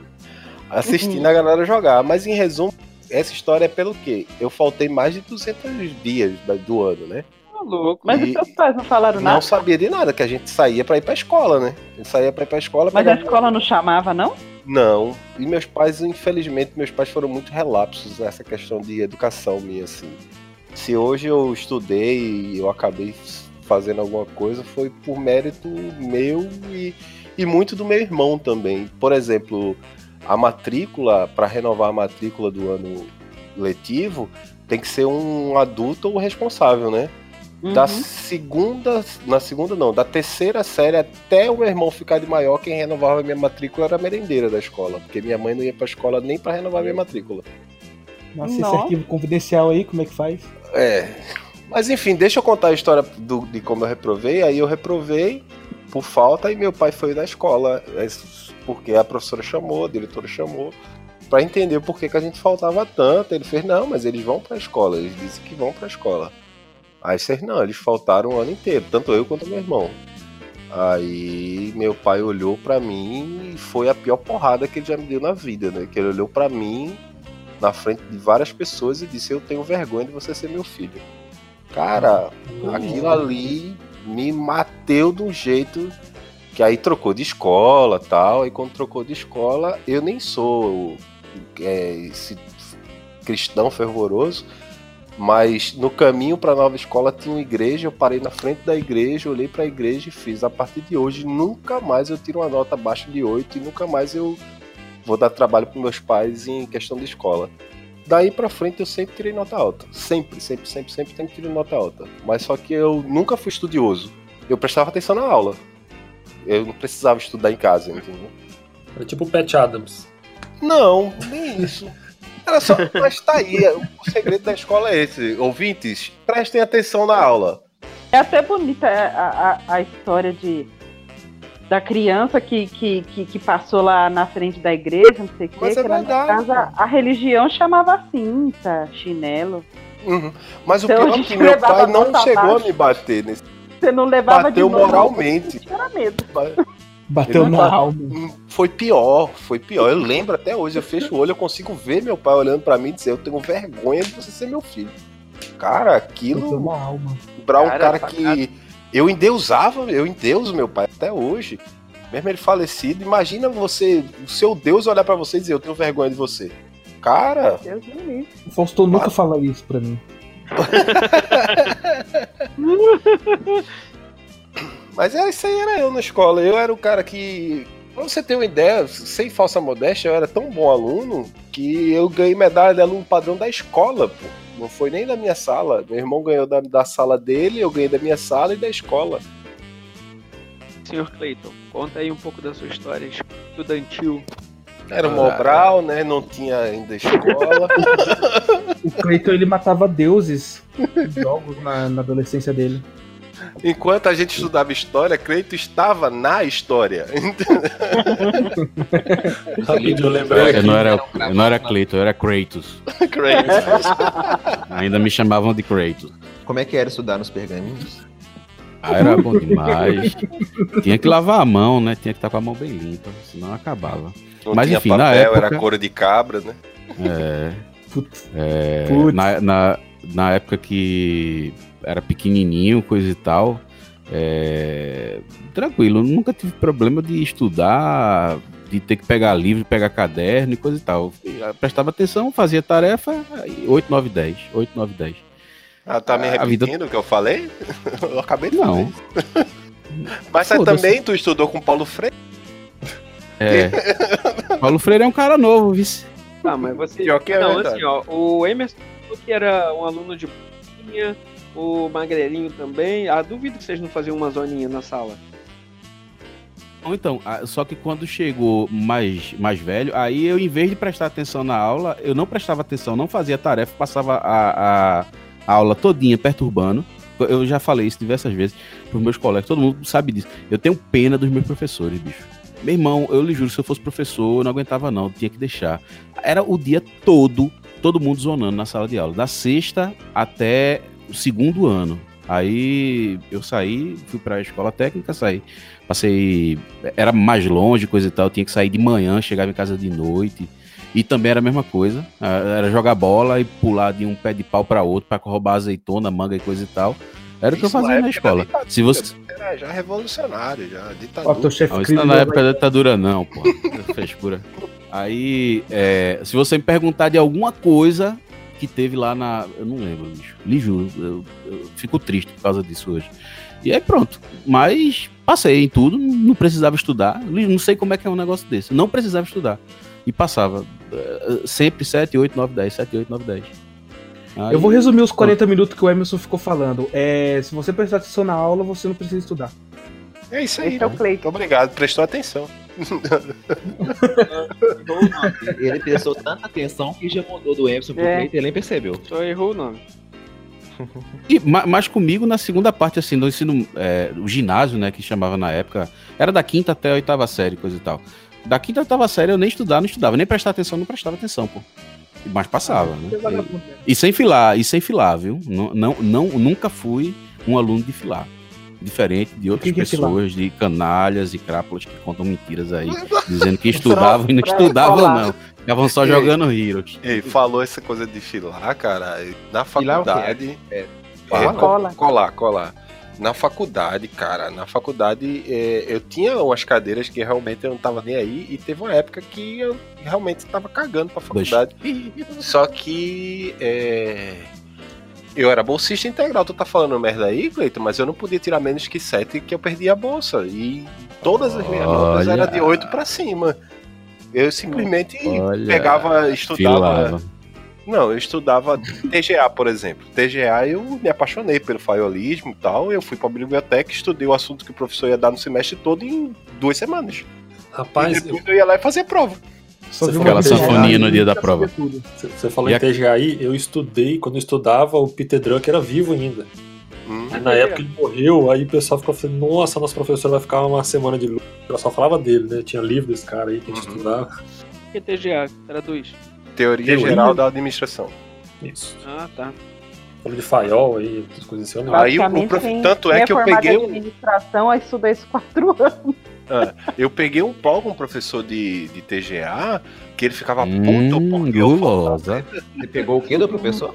Speaker 2: Assistindo a galera jogar. Mas em resumo, essa história é pelo quê? Eu faltei mais de 200 dias do ano, né?
Speaker 5: Tá louco.
Speaker 4: Mas
Speaker 2: E-
Speaker 4: os seus pais não falaram
Speaker 2: Não
Speaker 4: nada?
Speaker 2: sabia de nada, que a gente saía pra ir pra escola, né? A gente saía pra ir pra escola.
Speaker 4: Mas a escola não chamava, não?
Speaker 2: Não. E meus pais, infelizmente, meus pais foram muito relapsos nessa questão de educação minha, assim. Se hoje eu estudei e eu acabei fazendo alguma coisa, foi por mérito meu e, e muito do meu irmão também. Por exemplo, a matrícula, para renovar a matrícula do ano letivo, tem que ser um adulto ou responsável, né? Da
Speaker 4: Uhum.
Speaker 2: segunda, na segunda não, da terceira série até o meu irmão ficar de maior, quem renovava a minha matrícula era a merendeira da escola, porque minha mãe não ia pra escola nem pra renovar a minha matrícula.
Speaker 3: Nossa, esse
Speaker 4: Nossa.
Speaker 3: arquivo confidencial aí, como é que faz?
Speaker 2: É. Mas enfim, deixa eu contar a história do- de como eu reprovei. Aí eu reprovei por falta e meu pai foi na escola, é, porque a professora chamou, a diretora chamou, pra entender por que, que a gente faltava tanto. Ele fez, não, mas eles vão pra escola, eles dizem que vão pra escola. Aí vocês, não, eles faltaram o ano inteiro, tanto eu quanto meu irmão. Aí meu pai olhou pra mim e foi a pior porrada que ele já me deu na vida, né? Que ele olhou pra mim na frente de várias pessoas e disse: Eu tenho vergonha de você ser meu filho. Cara, aquilo ali me mateu de um jeito que aí trocou de escola tal. E quando trocou de escola, eu nem sou é, esse cristão fervoroso. Mas no caminho para a nova escola tinha uma igreja, eu parei na frente da igreja, olhei para a igreja e fiz. A partir de hoje, nunca mais eu tiro uma nota abaixo de 8 e nunca mais eu vou dar trabalho para meus pais em questão de escola. Daí pra frente eu sempre tirei nota alta. Sempre, sempre, sempre, sempre sempre tirei nota alta. Mas só que eu nunca fui estudioso. Eu prestava atenção na aula. Eu não precisava estudar em casa, entendeu?
Speaker 7: Era tipo o Pat Adams.
Speaker 2: Não, nem isso. Era só, mas tá aí, o segredo da escola é esse. Ouvintes, prestem atenção na aula.
Speaker 4: É até bonita a, a, a história de da criança que, que, que, que passou lá na frente da igreja, não sei o quê.
Speaker 2: Mas é
Speaker 4: que na casa a religião chamava cinta, chinelo.
Speaker 2: Uhum. Mas o
Speaker 4: Então, a
Speaker 2: pior é que meu pai não chegou a me bater nesse.
Speaker 4: Você não levava
Speaker 2: Bateu
Speaker 4: de novo,
Speaker 2: moralmente.
Speaker 4: Tinha medo.
Speaker 3: Bateu no alma.
Speaker 2: Hum, Foi pior, foi pior. Eu lembro até hoje, eu fecho o olho, eu consigo ver meu pai olhando pra mim e dizer, eu tenho vergonha de você ser meu filho. Cara,
Speaker 3: Bateu
Speaker 2: aquilo
Speaker 3: na alma.
Speaker 2: pra um
Speaker 5: Cara,
Speaker 2: cara que eu endeusava, eu endeuso meu pai até hoje. Mesmo ele falecido, imagina você, o seu Deus olhar pra você e dizer, eu tenho vergonha de você. Cara,
Speaker 4: Deus me.
Speaker 3: O Faustão nunca fala isso pra mim.
Speaker 2: Mas era isso aí, era eu na escola. Eu era o cara que. Pra você ter uma ideia, sem falsa modéstia, eu era tão bom aluno que eu ganhei medalha de aluno padrão da escola, pô. Não foi nem da minha sala. Meu irmão ganhou da, da sala dele, eu ganhei da minha sala e da escola.
Speaker 5: Senhor Clayton, conta aí um pouco da sua história estudantil.
Speaker 2: Era o Mobral, né? Não tinha ainda escola.
Speaker 3: O Cleiton ele matava deuses em jogos na, na adolescência dele.
Speaker 2: Enquanto a gente estudava história, Cleito estava na história.
Speaker 7: Rapidinho, eu lembrei
Speaker 6: Eu
Speaker 7: aqui.
Speaker 6: não era, eu não era Cleiton, eu era Kratos.
Speaker 2: Cleito.
Speaker 6: Ainda me chamavam de Kratos.
Speaker 9: Como é que era estudar nos pergaminhos?
Speaker 6: Ah, era bom demais. Tinha que lavar a mão, né? Tinha que estar com a mão bem limpa, senão acabava.
Speaker 2: Não
Speaker 6: Mas,
Speaker 2: tinha
Speaker 6: enfim, na
Speaker 2: papel, era
Speaker 6: época-
Speaker 2: couro de cabra, né?
Speaker 6: É,
Speaker 3: Putz.
Speaker 6: é,
Speaker 3: Putz.
Speaker 6: na, na, na época que era pequenininho, coisa e tal, é, tranquilo, nunca tive problema de estudar, de ter que pegar livro, pegar caderno e coisa e tal. Eu prestava atenção, fazia tarefa, aí 8, 9, 10, 8, 9, 10.
Speaker 2: Ah, tá me
Speaker 6: vida-
Speaker 2: repetindo o que eu falei? Eu acabei de
Speaker 6: Não.
Speaker 2: falar. Mas você também, tu estudou com Paulo Freire?
Speaker 6: É. Paulo Freire é um cara novo, vice.
Speaker 5: Tá, mas você.
Speaker 2: Pior que é
Speaker 5: não,
Speaker 2: verdade.
Speaker 5: assim, ó, o Emerson falou que era um aluno de bolinha, o Magrelinho também. Ah, duvido que vocês não faziam uma zoninha na sala.
Speaker 6: Então, ah, só que quando chegou mais, mais velho, aí eu, em vez de prestar atenção na aula, eu não prestava atenção, não fazia tarefa, passava a, a, a aula todinha perturbando. Eu já falei isso diversas vezes pros meus colegas, todo mundo sabe disso. Eu tenho pena dos meus professores, bicho. Meu irmão, eu lhe juro, se eu fosse professor, eu não aguentava não, tinha que deixar. Era o dia todo, todo mundo zonando na sala de aula, da sexta até o segundo ano. Aí eu saí, fui pra escola técnica, saí. Passei. Era mais longe, coisa e tal. Tinha que sair de manhã, chegava em casa de noite. E também era a mesma coisa. Era jogar bola e pular de um pé de pau pra outro pra roubar azeitona, manga e coisa e tal. Era o que eu fazia na escola.
Speaker 2: ditadura.
Speaker 6: Se você.
Speaker 2: Era já revolucionário, já ditadura.
Speaker 3: chefe
Speaker 6: Não, isso não é na época da ditadura, não, pô. Frescura. Aí, é, se você me perguntar de alguma coisa que teve lá na. Eu não lembro, bicho. Lhe juro. Eu, eu fico triste por causa disso hoje. E aí pronto. Mas passei em tudo, não precisava estudar. Não sei como é que é um negócio desse. Não precisava estudar. E passava. eh, Sempre 7, 8, 9, 10, 7, 8, 9, 10. Aí-
Speaker 3: Eu vou resumir os 40 minutos que o Emerson ficou falando. É, se você prestar atenção na aula, você não precisa estudar.
Speaker 2: É isso aí.
Speaker 4: Esse é o Cleiton.
Speaker 2: Muito obrigado, prestou atenção.
Speaker 9: Ele prestou tanta atenção que já mudou do Emerson pro
Speaker 4: É.
Speaker 9: E ele nem percebeu.
Speaker 5: Só errou o nome.
Speaker 6: E, ma- mas comigo na segunda parte, assim, do ensino, é, o ginásio, né, que chamava na época, era da quinta até a oitava série, coisa e tal. Da quinta à oitava série eu nem estudava, não estudava, nem prestar atenção, não prestava atenção, pô. Mas passava, né?
Speaker 3: É vagabundo, né?
Speaker 6: E sem filar, e sem filar, viu? Não, não, não, nunca fui um aluno de filar. Diferente de outras
Speaker 3: que que é
Speaker 6: pessoas, de canalhas e crápulas que contam mentiras aí, dizendo que estudavam e não estudavam, não. Ficavam só jogando Heroes.
Speaker 2: Ei, falou essa coisa de filar, cara. Na
Speaker 9: Filar o quê?
Speaker 2: faculdade.
Speaker 9: É,
Speaker 2: É,
Speaker 9: Cola.
Speaker 2: Colar, colar. Na faculdade, cara, na faculdade é, eu tinha umas cadeiras que realmente eu não tava nem aí e teve uma época que eu realmente tava cagando pra faculdade. Só que é, eu era bolsista integral. Tu tá falando merda aí, Cleiton, mas eu não podia tirar menos que 7 que eu perdi a bolsa. E todas as minhas notas eram de 8 pra cima. Eu simplesmente
Speaker 6: Olha,
Speaker 2: pegava, estudava.
Speaker 6: Filava.
Speaker 2: Não, eu estudava TGA, por exemplo. TGA eu me apaixonei pelo faiolismo e tal. Eu fui pra biblioteca, estudei o assunto que o professor ia dar no semestre todo em duas semanas.
Speaker 7: Rapaz,
Speaker 2: e depois eu ia lá e fazia prova.
Speaker 3: Só
Speaker 7: Você aquela sanfonia
Speaker 6: no dia da prova.
Speaker 7: você você falou
Speaker 6: E
Speaker 7: em
Speaker 6: a-
Speaker 7: TGI, eu estudei, quando eu estudava, o Peter Drucker era vivo ainda.
Speaker 2: Hum.
Speaker 7: E na época ele morreu, aí o pessoal ficou falando, nossa, nosso professor vai ficar uma semana de luto. Eu só falava dele, né? Tinha livro desse cara aí que a gente
Speaker 2: Uhum.
Speaker 7: estudava.
Speaker 5: O que é TGA? Traduz.
Speaker 2: Teoria
Speaker 7: Teoria?
Speaker 2: geral da administração.
Speaker 7: Isso.
Speaker 5: Ah, tá.
Speaker 7: Falou de faiol aí, essas coisas assim. eu não-
Speaker 2: Aí o prof- tanto é que eu peguei um-
Speaker 4: administração, aí estuda isso quatro anos.
Speaker 2: Eu peguei um pau com um professor de, de TGA que ele ficava
Speaker 6: Hum,
Speaker 2: puto porque eu
Speaker 6: gulosa.
Speaker 9: Você pegou o quê do professor?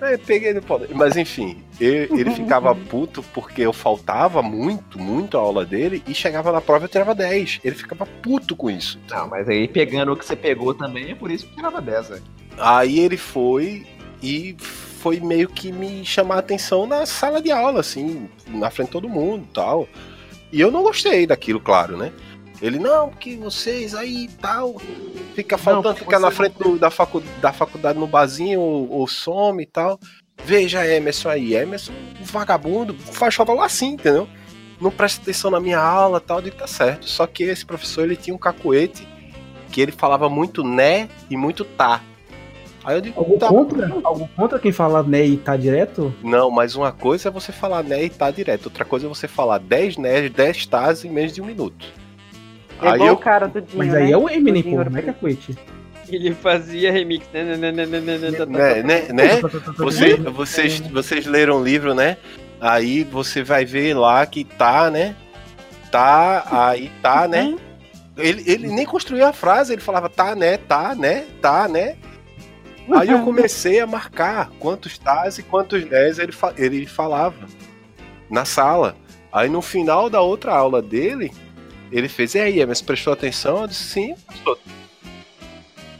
Speaker 2: É, peguei no pau. Mas enfim, eu- ele ficava puto porque eu faltava muito, muito a aula dele e chegava na prova e eu tirava 10. Ele ficava puto com isso.
Speaker 9: Não, mas aí pegando o que você pegou também, é por isso que tirava 10, velho.
Speaker 2: Aí ele foi e foi meio que me chamar a atenção na sala de aula, assim, na frente de todo mundo e tal. E eu não gostei daquilo, claro, né? Ele, não, porque vocês aí tal, fica faltando,
Speaker 9: porque
Speaker 2: fica na frente do- da, facu, da faculdade no barzinho ou, ou some e tal. Veja Emerson aí, Emerson, um vagabundo, faz favor assim, entendeu? Não presta atenção na minha aula e tal, digo, tá certo. Só que esse professor, ele tinha um cacuete que ele falava muito né e muito tá. Aí eu digo,
Speaker 3: Algo
Speaker 2: tá,
Speaker 3: contra? Algo contra quem fala né e tá direto?
Speaker 2: não, mas uma coisa é você falar né e tá direto. Outra coisa é você falar 10 né, 10 tás em menos de um minuto.
Speaker 4: É
Speaker 2: Aí
Speaker 4: igual
Speaker 2: eu.
Speaker 4: o cara do Dinho,
Speaker 3: Mas
Speaker 4: né?
Speaker 3: aí é o Eminem, pô, não é cacuete.
Speaker 5: Ele fazia remix. Né, né, né, né, né, né, né,
Speaker 2: Né, né, né? Vocês, vocês, leram o livro, né? Aí você vai ver lá que tá, né? Tá, aí tá, né? Ele, ele nem construiu a frase, ele falava tá, né, tá, né, tá, né? Aí eu comecei a marcar quantos tás e quantos nés ele, fa- ele falava na sala. Aí no final da outra aula dele, ele fez, e aí, mas prestou atenção? Eu disse, sim, professor.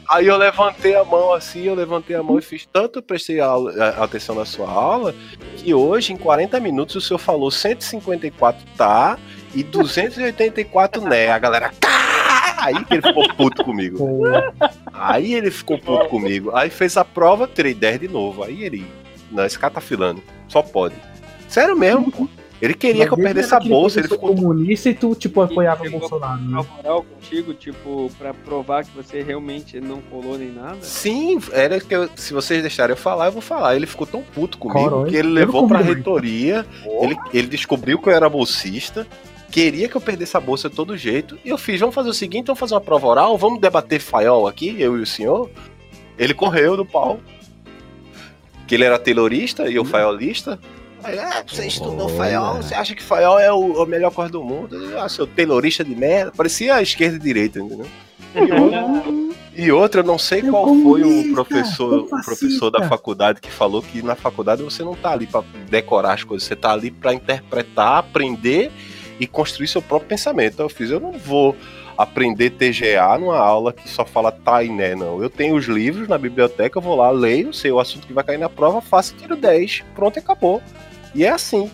Speaker 2: Aí eu levantei a mão assim, eu levantei a mão e fiz tanto prestei aula- a- atenção na sua aula, que hoje, em 40 minutos, o senhor falou 154 tá e 284 né. A galera. "Tá!" Aí que ele ficou puto comigo. Aí ele ficou puto comigo. Aí fez a prova, tirei 10 de novo. Aí ele. Não, esse cara tá filando. Só pode. Sério mesmo, pô. Ele queria que eu
Speaker 3: Mas
Speaker 2: perdesse a bolsa. Ele ficou.
Speaker 3: comunista e tu, tipo, apoiava o Bolsonaro.
Speaker 5: Na
Speaker 3: Né?
Speaker 5: moral contigo, tipo, pra provar que você realmente não colou nem nada.
Speaker 2: Sim, era que eu- se vocês deixarem eu falar, eu vou falar. Ele ficou tão puto comigo que ele
Speaker 3: eu
Speaker 2: levou pra reitoria. Ele, ele descobriu que eu era bolsista. Queria que eu perdesse a bolsa de todo jeito. E eu fiz: vamos fazer o seguinte, vamos fazer uma prova oral, vamos debater faiol aqui, eu e o senhor. Ele correu do pau. Que ele era taylorista e eu faiolista. Aí, ah, você estudou
Speaker 6: Olha.
Speaker 2: faiol, você acha que faiol é o, a melhor coisa do mundo? Eu, Ah, seu taylorista de merda. Parecia a esquerda e direita, entendeu? E outra, e outra, eu não sei
Speaker 3: Seu
Speaker 2: qual foi o professor, o professor da faculdade que falou que na faculdade você não tá ali pra decorar as coisas, você tá ali pra interpretar, aprender e construir seu próprio pensamento. Então eu fiz, eu não vou aprender TGA numa aula que só fala tá e né, não. Eu tenho os livros na biblioteca, eu vou lá, leio, sei o assunto que vai cair na prova, faço, tiro 10, pronto e acabou. E é assim.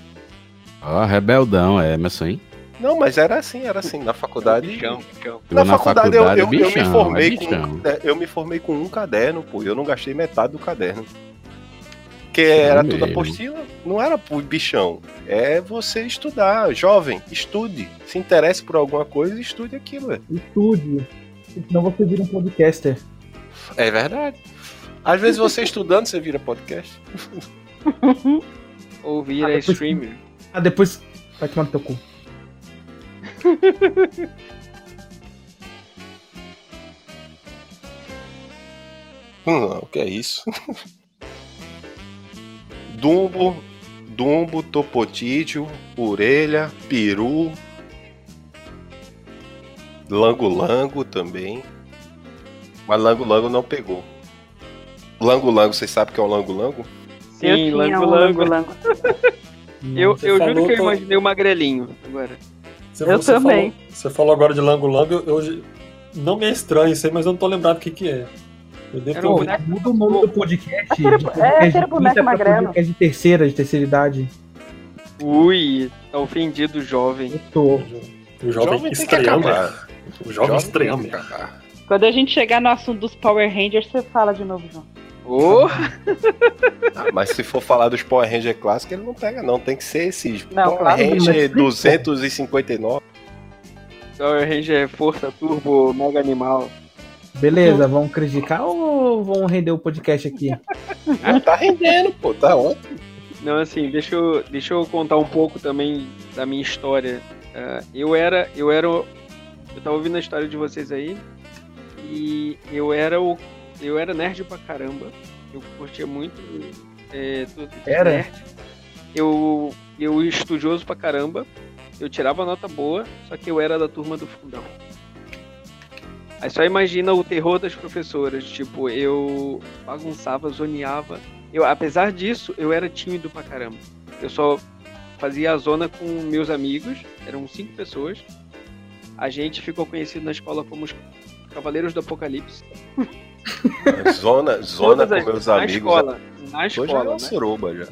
Speaker 6: Ó, rebeldão, é, Emerson, hein?
Speaker 2: Não, mas era assim, era assim, na faculdade.
Speaker 5: Bichão, bichão.
Speaker 2: Na,
Speaker 6: Na
Speaker 2: faculdade, eu-
Speaker 6: faculdade,
Speaker 2: eu, eu me
Speaker 6: bichão,
Speaker 2: formei
Speaker 6: é
Speaker 2: com um, eu me formei com um caderno, pô. Eu não gastei metade do caderno. Que era tudo
Speaker 6: mesmo.
Speaker 2: apostila, não era pro bichão. É você estudar, jovem, estude. Se interesse por alguma coisa, estude aquilo.
Speaker 3: Estude. Senão você vira um podcaster.
Speaker 2: é verdade. Às vezes você estudando, você vira podcast.
Speaker 5: Ou
Speaker 3: Ah,
Speaker 5: vira
Speaker 3: depois-
Speaker 5: streamer.
Speaker 3: Ah, depois vai tomar no teu cu.
Speaker 2: Não, o que é isso? Dumbo, Dumbo, Topotídio, Orelha, Peru, Lango Lango também. Mas Lango Lango não pegou. Lango Lango, vocês sabem o que é um Lango Lango?
Speaker 5: Sim,
Speaker 4: eu tinha
Speaker 5: lango,
Speaker 4: um
Speaker 5: lango.
Speaker 4: lango.
Speaker 5: Eu,
Speaker 7: Você
Speaker 5: eu juro que eu imaginei o magrelinho agora.
Speaker 7: Você,
Speaker 4: Eu
Speaker 7: você
Speaker 4: também.
Speaker 7: Falou, você falou agora de Lango Lango, eu, eu- não me é estranho isso aí, mas eu não tô lembrado o que que é. Eu devo
Speaker 5: Era
Speaker 7: ter
Speaker 5: um
Speaker 3: Pô,
Speaker 7: ouvido.
Speaker 5: boneco.
Speaker 3: muda o nome do podcast.
Speaker 4: Aquele-
Speaker 3: de
Speaker 4: é,
Speaker 3: podcast
Speaker 4: aquele boneco magrelo.
Speaker 3: podcast de terceira, de terceira idade.
Speaker 5: Ui, tá ofendido jovem.
Speaker 3: Eu tô.
Speaker 7: O jovem,
Speaker 2: que
Speaker 7: estranhando.
Speaker 2: acabar.
Speaker 7: O jovem
Speaker 2: que acabar.
Speaker 4: Quando a gente chegar no assunto dos Power Rangers, você fala de novo, João.
Speaker 5: Ô,
Speaker 2: Ah, mas se for falar dos Power Ranger clássicos, ele não pega, não. Tem que ser esses
Speaker 4: Não,
Speaker 2: Power
Speaker 4: claro
Speaker 2: Ranger
Speaker 3: mas-
Speaker 2: 259.
Speaker 5: Power Ranger é Força Turbo Mega Animal.
Speaker 3: Beleza, vão criticar ou vão render o podcast aqui?
Speaker 2: Ah, tá rendendo, pô, tá ótimo.
Speaker 5: Não, assim, deixa eu, deixa eu contar um pouco também da minha história. Ah, eu era, eu era, eu tava ouvindo a história de vocês aí e eu era o, eu era nerd pra caramba. Eu curtia muito é, tudo
Speaker 3: Era?
Speaker 5: nerd. Eu, eu estudioso pra caramba. Eu tirava nota boa, só que eu era da turma do fundão. Aí só imagina o terror das professoras. Tipo, eu bagunçava, zoneava. Eu, apesar disso, eu era tímido pra caramba. Eu só fazia a zona com meus amigos, eram cinco pessoas. A gente ficou conhecido na escola como os Cavaleiros do Apocalipse.
Speaker 2: Zona, zona com meus
Speaker 5: na
Speaker 2: amigos.
Speaker 5: escola. Na
Speaker 2: Hoje é
Speaker 5: escola,
Speaker 2: uma
Speaker 5: né?
Speaker 2: suruba já.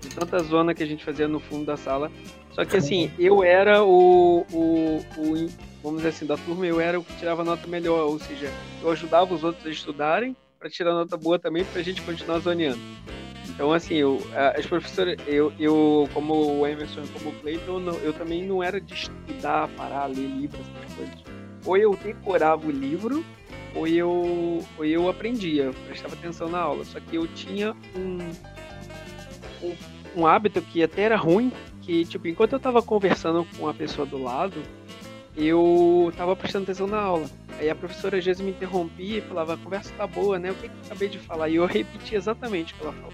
Speaker 5: de tanta zona que a gente fazia no fundo da sala. Só que assim, eu era o, o, o- vamos dizer assim, da turma, eu era o que tirava nota melhor, ou seja, eu ajudava os outros a estudarem para tirar nota boa também pra gente continuar zoneando. Então assim, eu, a- as professoras, eu, eu como o Emerson, como o Cleiton, eu, eu também não era de estudar, parar, ler livros, essas coisas. Ou eu decorava o livro, ou eu, ou eu aprendia, eu prestava atenção na aula. Só que eu tinha um, um, um hábito que até era ruim, que tipo, enquanto eu tava conversando com a pessoa do lado, eu tava prestando atenção na aula. Aí a professora às vezes me interrompia e falava, a conversa tá boa, né? O que, que eu acabei de falar? E eu repetia exatamente o que ela falou.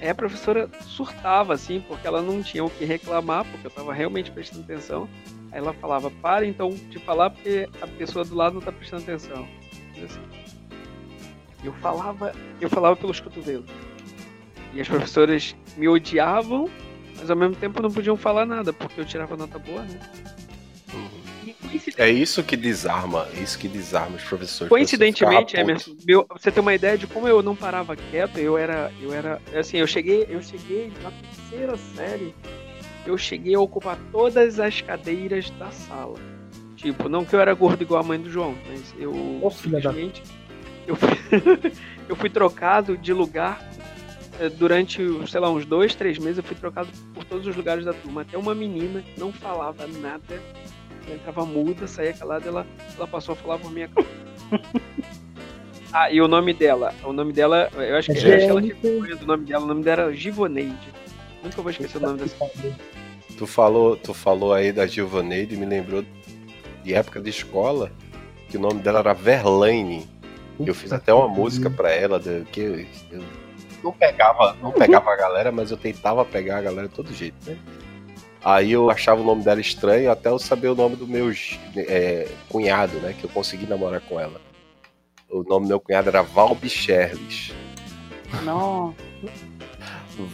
Speaker 5: Aí a professora surtava, assim, porque ela não tinha o que reclamar, porque eu tava realmente prestando atenção. Aí ela falava, para então de falar porque a pessoa do lado não tá prestando atenção. Assim, Eu falava, eu falava pelos cotovelos. E as professoras me odiavam, mas ao mesmo tempo não podiam falar nada, porque eu tirava nota boa, né?
Speaker 2: É isso que desarma, isso que desarma os professores.
Speaker 5: Coincidentemente, Emerson, meu, pra você ter uma ideia de como eu não parava quieto, eu era, eu era, assim, eu cheguei, eu cheguei na terceira série, eu cheguei a ocupar todas as cadeiras da sala. Tipo, não que eu era gordo igual a mãe do João, mas eu simplesmente eu fui, eu fui trocado de lugar eh, durante, sei lá, uns dois, três meses, eu fui trocado por todos os lugares da turma. Até uma menina que não falava nada, ela entrava muda, saía calada, ela, ela passou a falar por minha ah, e o nome dela, o nome dela, eu acho que, eu acho que ela tinha do nome dela, o nome dela era Givoneide. Nunca vou esquecer o nome dessa
Speaker 2: Tu falou, tu falou aí da Giovaneide, me lembrou de época de escola, que o nome dela era Verlaine. Eu fiz até uma música pra ela, que eu não pegava, não pegava a galera, mas eu tentava pegar a galera de todo jeito, né? Aí eu achava o nome dela estranho, até eu saber o nome do meu é, cunhado, né? Que eu consegui namorar com ela. O nome do meu cunhado era Val Bicherles.
Speaker 4: Não.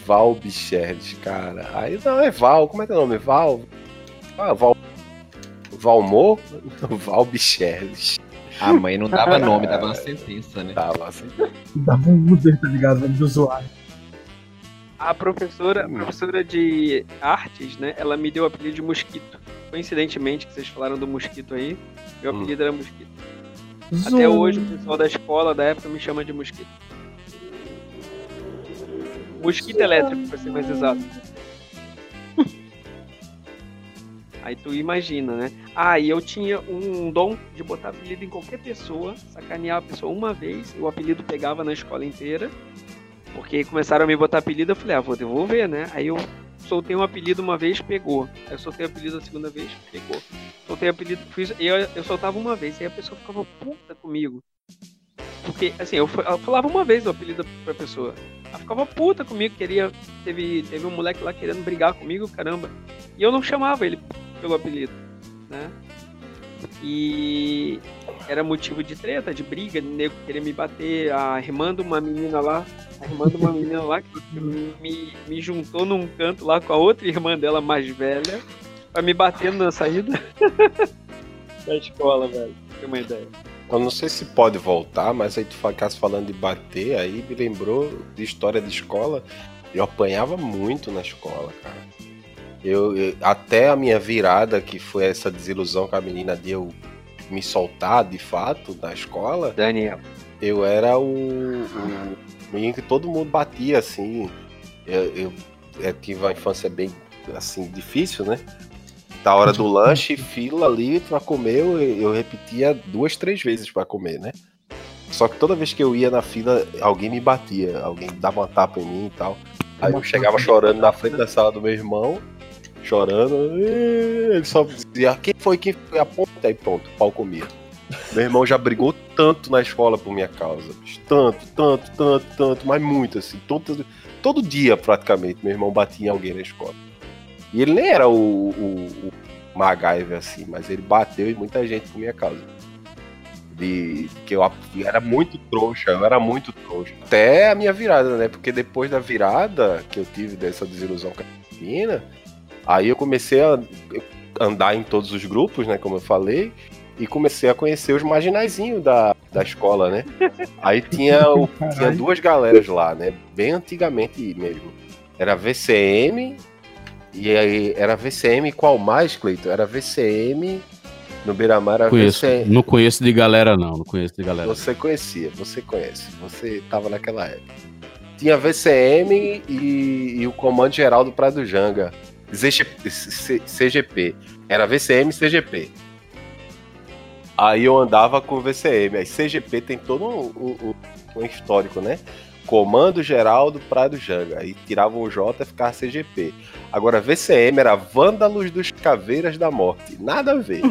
Speaker 2: Val Bicherles, cara. Aí não, é Val, como é que é o nome? Val. Ah, Val. Valmor? Val Bicherles.
Speaker 9: A mãe não dava nome, dava uma sentença, né?
Speaker 2: Tava assim.
Speaker 3: Dava um Uber, tá ligado? Nome do usuário.
Speaker 5: A professora, a professora de artes, né? Ela me deu o apelido de Mosquito. Coincidentemente, que vocês falaram do Mosquito aí, meu
Speaker 2: Hum.
Speaker 5: apelido era Mosquito. Até hoje o pessoal da escola da época me chama de Mosquito. Mosquito elétrico, pra ser mais exato. Aí tu imagina, né? Ah, e eu tinha um dom de botar apelido em qualquer pessoa, sacanear a pessoa uma vez, e o apelido pegava na escola inteira. Porque começaram a me botar apelido, eu falei, ah, vou devolver, né? Aí eu soltei um apelido uma vez, pegou. Aí eu soltei o apelido a segunda vez, pegou. Soltei apelido, fiz, eu, eu soltava uma vez, aí a pessoa ficava puta comigo. Porque, assim, eu, eu falava uma vez o apelido pra pessoa. Ela ficava puta comigo, queria. Teve, teve um moleque lá querendo brigar comigo, caramba. E eu não chamava ele pelo apelido, né? E era motivo de treta, de briga, nego querer me bater, arrimando uma menina lá, arrimando uma menina lá que me, me juntou num canto lá com a outra irmã dela mais velha, pra me batendo na saída da escola, velho. ter uma ideia.
Speaker 2: Eu não sei se pode voltar, mas aí tu ficasse falando de bater, aí me lembrou de história de escola. Eu apanhava muito na escola, cara. Eu, eu- até a minha virada, que foi essa desilusão com a menina de eu me soltar de fato na escola,
Speaker 5: Daniel.
Speaker 2: eu era o, o menino que todo mundo batia, assim. Eu, eu, eu tive uma infância bem, assim, difícil, né? Da hora do lanche, fila ali pra comer, eu, eu repetia duas, três vezes pra comer, né? Só que toda vez que eu ia na fila, alguém me batia, alguém dava uma tapa em mim e tal. Aí eu chegava chorando na frente da sala do meu irmão, chorando. Ele só dizia, quem foi, quem foi? Aponta aí, pronto, o pau comia. Meu irmão já brigou tanto na escola por minha causa. Tanto, tanto, tanto, tanto, mas muito, assim. Todo, todo dia, praticamente, meu irmão batia em alguém na escola. E ele nem era o, o, o MacGyver, assim, mas ele bateu em muita gente por minha causa. De que eu era muito trouxa, eu era muito trouxa. Até a minha virada, né? Porque depois da virada que eu tive dessa desilusão com a menina, aí eu comecei a andar em todos os grupos, né? Como eu falei, e comecei a conhecer os marginaizinhos da, da escola, né? Aí tinha, o- tinha duas galeras lá, né? Bem antigamente mesmo. Era VCM, e aí era VCM qual mais, Cleiton? Era VCM no Beira-Mar, era
Speaker 6: Conheço.
Speaker 2: VCM.
Speaker 6: Não conheço de galera, não. Não conheço de galera.
Speaker 2: Você conhecia, você conhece, você tava naquela época. Tinha VCM e, e o Comando Geral do Praia do Janga. CGP. Era VCM e CGP. Aí eu andava com VCM. Aí CGP tem todo um, um- um- um histórico, né? Comando Geral do Praia do Janga. Aí tiravam o J e ficava CGP. Agora VCM era Vândalos dos Caveiras da Morte. Nada a ver.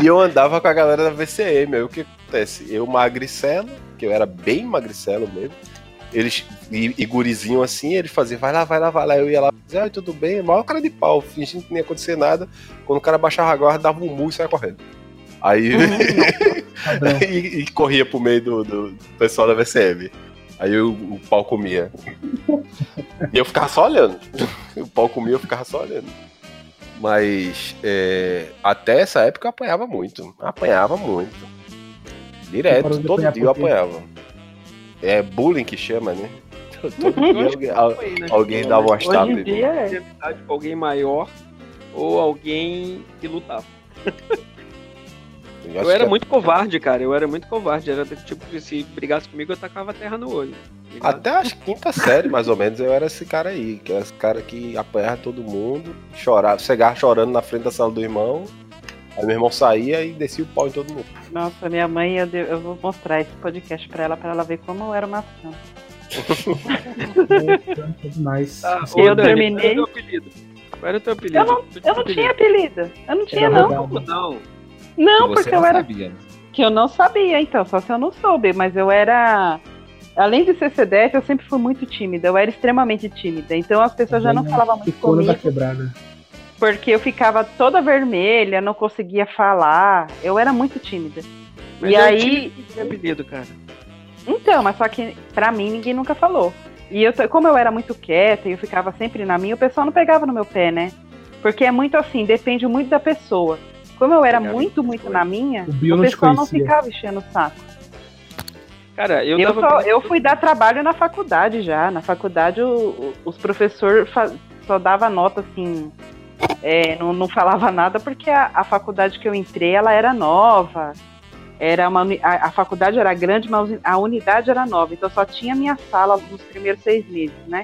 Speaker 2: E eu andava com a galera da VCM. Aí o que acontece? Eu magricelo, que eu era bem magricelo mesmo. Eles, e, e gurizinho assim, eles faziam, vai lá, vai lá, vai lá. Eu ia lá, dizia, ah, tudo bem, maior cara de pau, fingindo que não ia acontecer nada. Quando o cara baixava a guarda, dava um murro e saia correndo. Aí. e, e corria pro meio do, do pessoal da VCM. Aí o, o pau comia. E eu ficava só olhando. O pau comia, eu ficava só olhando. Mas é, até essa época eu apanhava muito. Apanhava muito. Direto, todo dia eu apanhava. É bullying que chama, né? Todo dia alguém, al- alguém dava uma
Speaker 4: Hoje
Speaker 2: estátua
Speaker 4: em dia é.
Speaker 5: Alguém maior ou alguém que lutava.
Speaker 2: Eu
Speaker 5: Eu era
Speaker 2: que
Speaker 5: muito covarde, cara. Eu era muito covarde. Era do tipo que se brigasse comigo, eu tacava a terra no olho. ligado?
Speaker 2: Até a quinta série, mais ou menos, eu era esse cara aí. Que era esse cara que apanhava todo mundo, chorava, chegava chorando na frente da sala do irmão. Aí meu irmão saía e descia o pau em todo mundo.
Speaker 4: Nossa, minha mãe, eu, eu vou mostrar esse podcast pra ela, pra ela ver como eu era uma santa.
Speaker 3: É demais.
Speaker 5: Tá,
Speaker 4: Eu
Speaker 5: Dani,
Speaker 4: terminei-
Speaker 5: Qual era o teu apelido? Qual era o teu apelido?
Speaker 4: Eu não, eu não tinha apelido. Eu não tinha,
Speaker 3: Era
Speaker 4: não.
Speaker 5: Não.
Speaker 4: Não,
Speaker 9: Você
Speaker 4: porque
Speaker 9: não
Speaker 4: eu era.
Speaker 9: sabia. né?
Speaker 4: Que eu não sabia, então, só se eu não soube, mas eu era. Além de ser CDF, eu sempre fui muito tímida, eu era extremamente tímida. Então as pessoas já não falavam muito
Speaker 3: Ficou da
Speaker 4: comigo,
Speaker 3: quebrada.
Speaker 4: Porque eu ficava toda vermelha, não conseguia falar. Eu era muito tímida.
Speaker 5: Mas
Speaker 4: e
Speaker 5: eu
Speaker 4: aí.
Speaker 5: que apelido, cara.
Speaker 4: Então, mas só que pra mim ninguém nunca falou. E eu, como eu era muito quieta e eu ficava sempre na minha, o pessoal não pegava no meu pé, né? Porque é muito assim, depende muito da pessoa. Como eu era muito, muito na minha,
Speaker 3: O
Speaker 4: o pessoal não ficava enchendo o saco.
Speaker 5: Cara, eu,
Speaker 4: Eu,
Speaker 5: tava.
Speaker 4: só, eu fui dar trabalho na faculdade já. Na faculdade, o- o- os professores só dava nota assim. É, não, não falava nada porque a, a faculdade que eu entrei ela era nova. Era uma, a, a faculdade era grande, mas a unidade era nova. Então só tinha minha sala nos primeiros seis meses, né?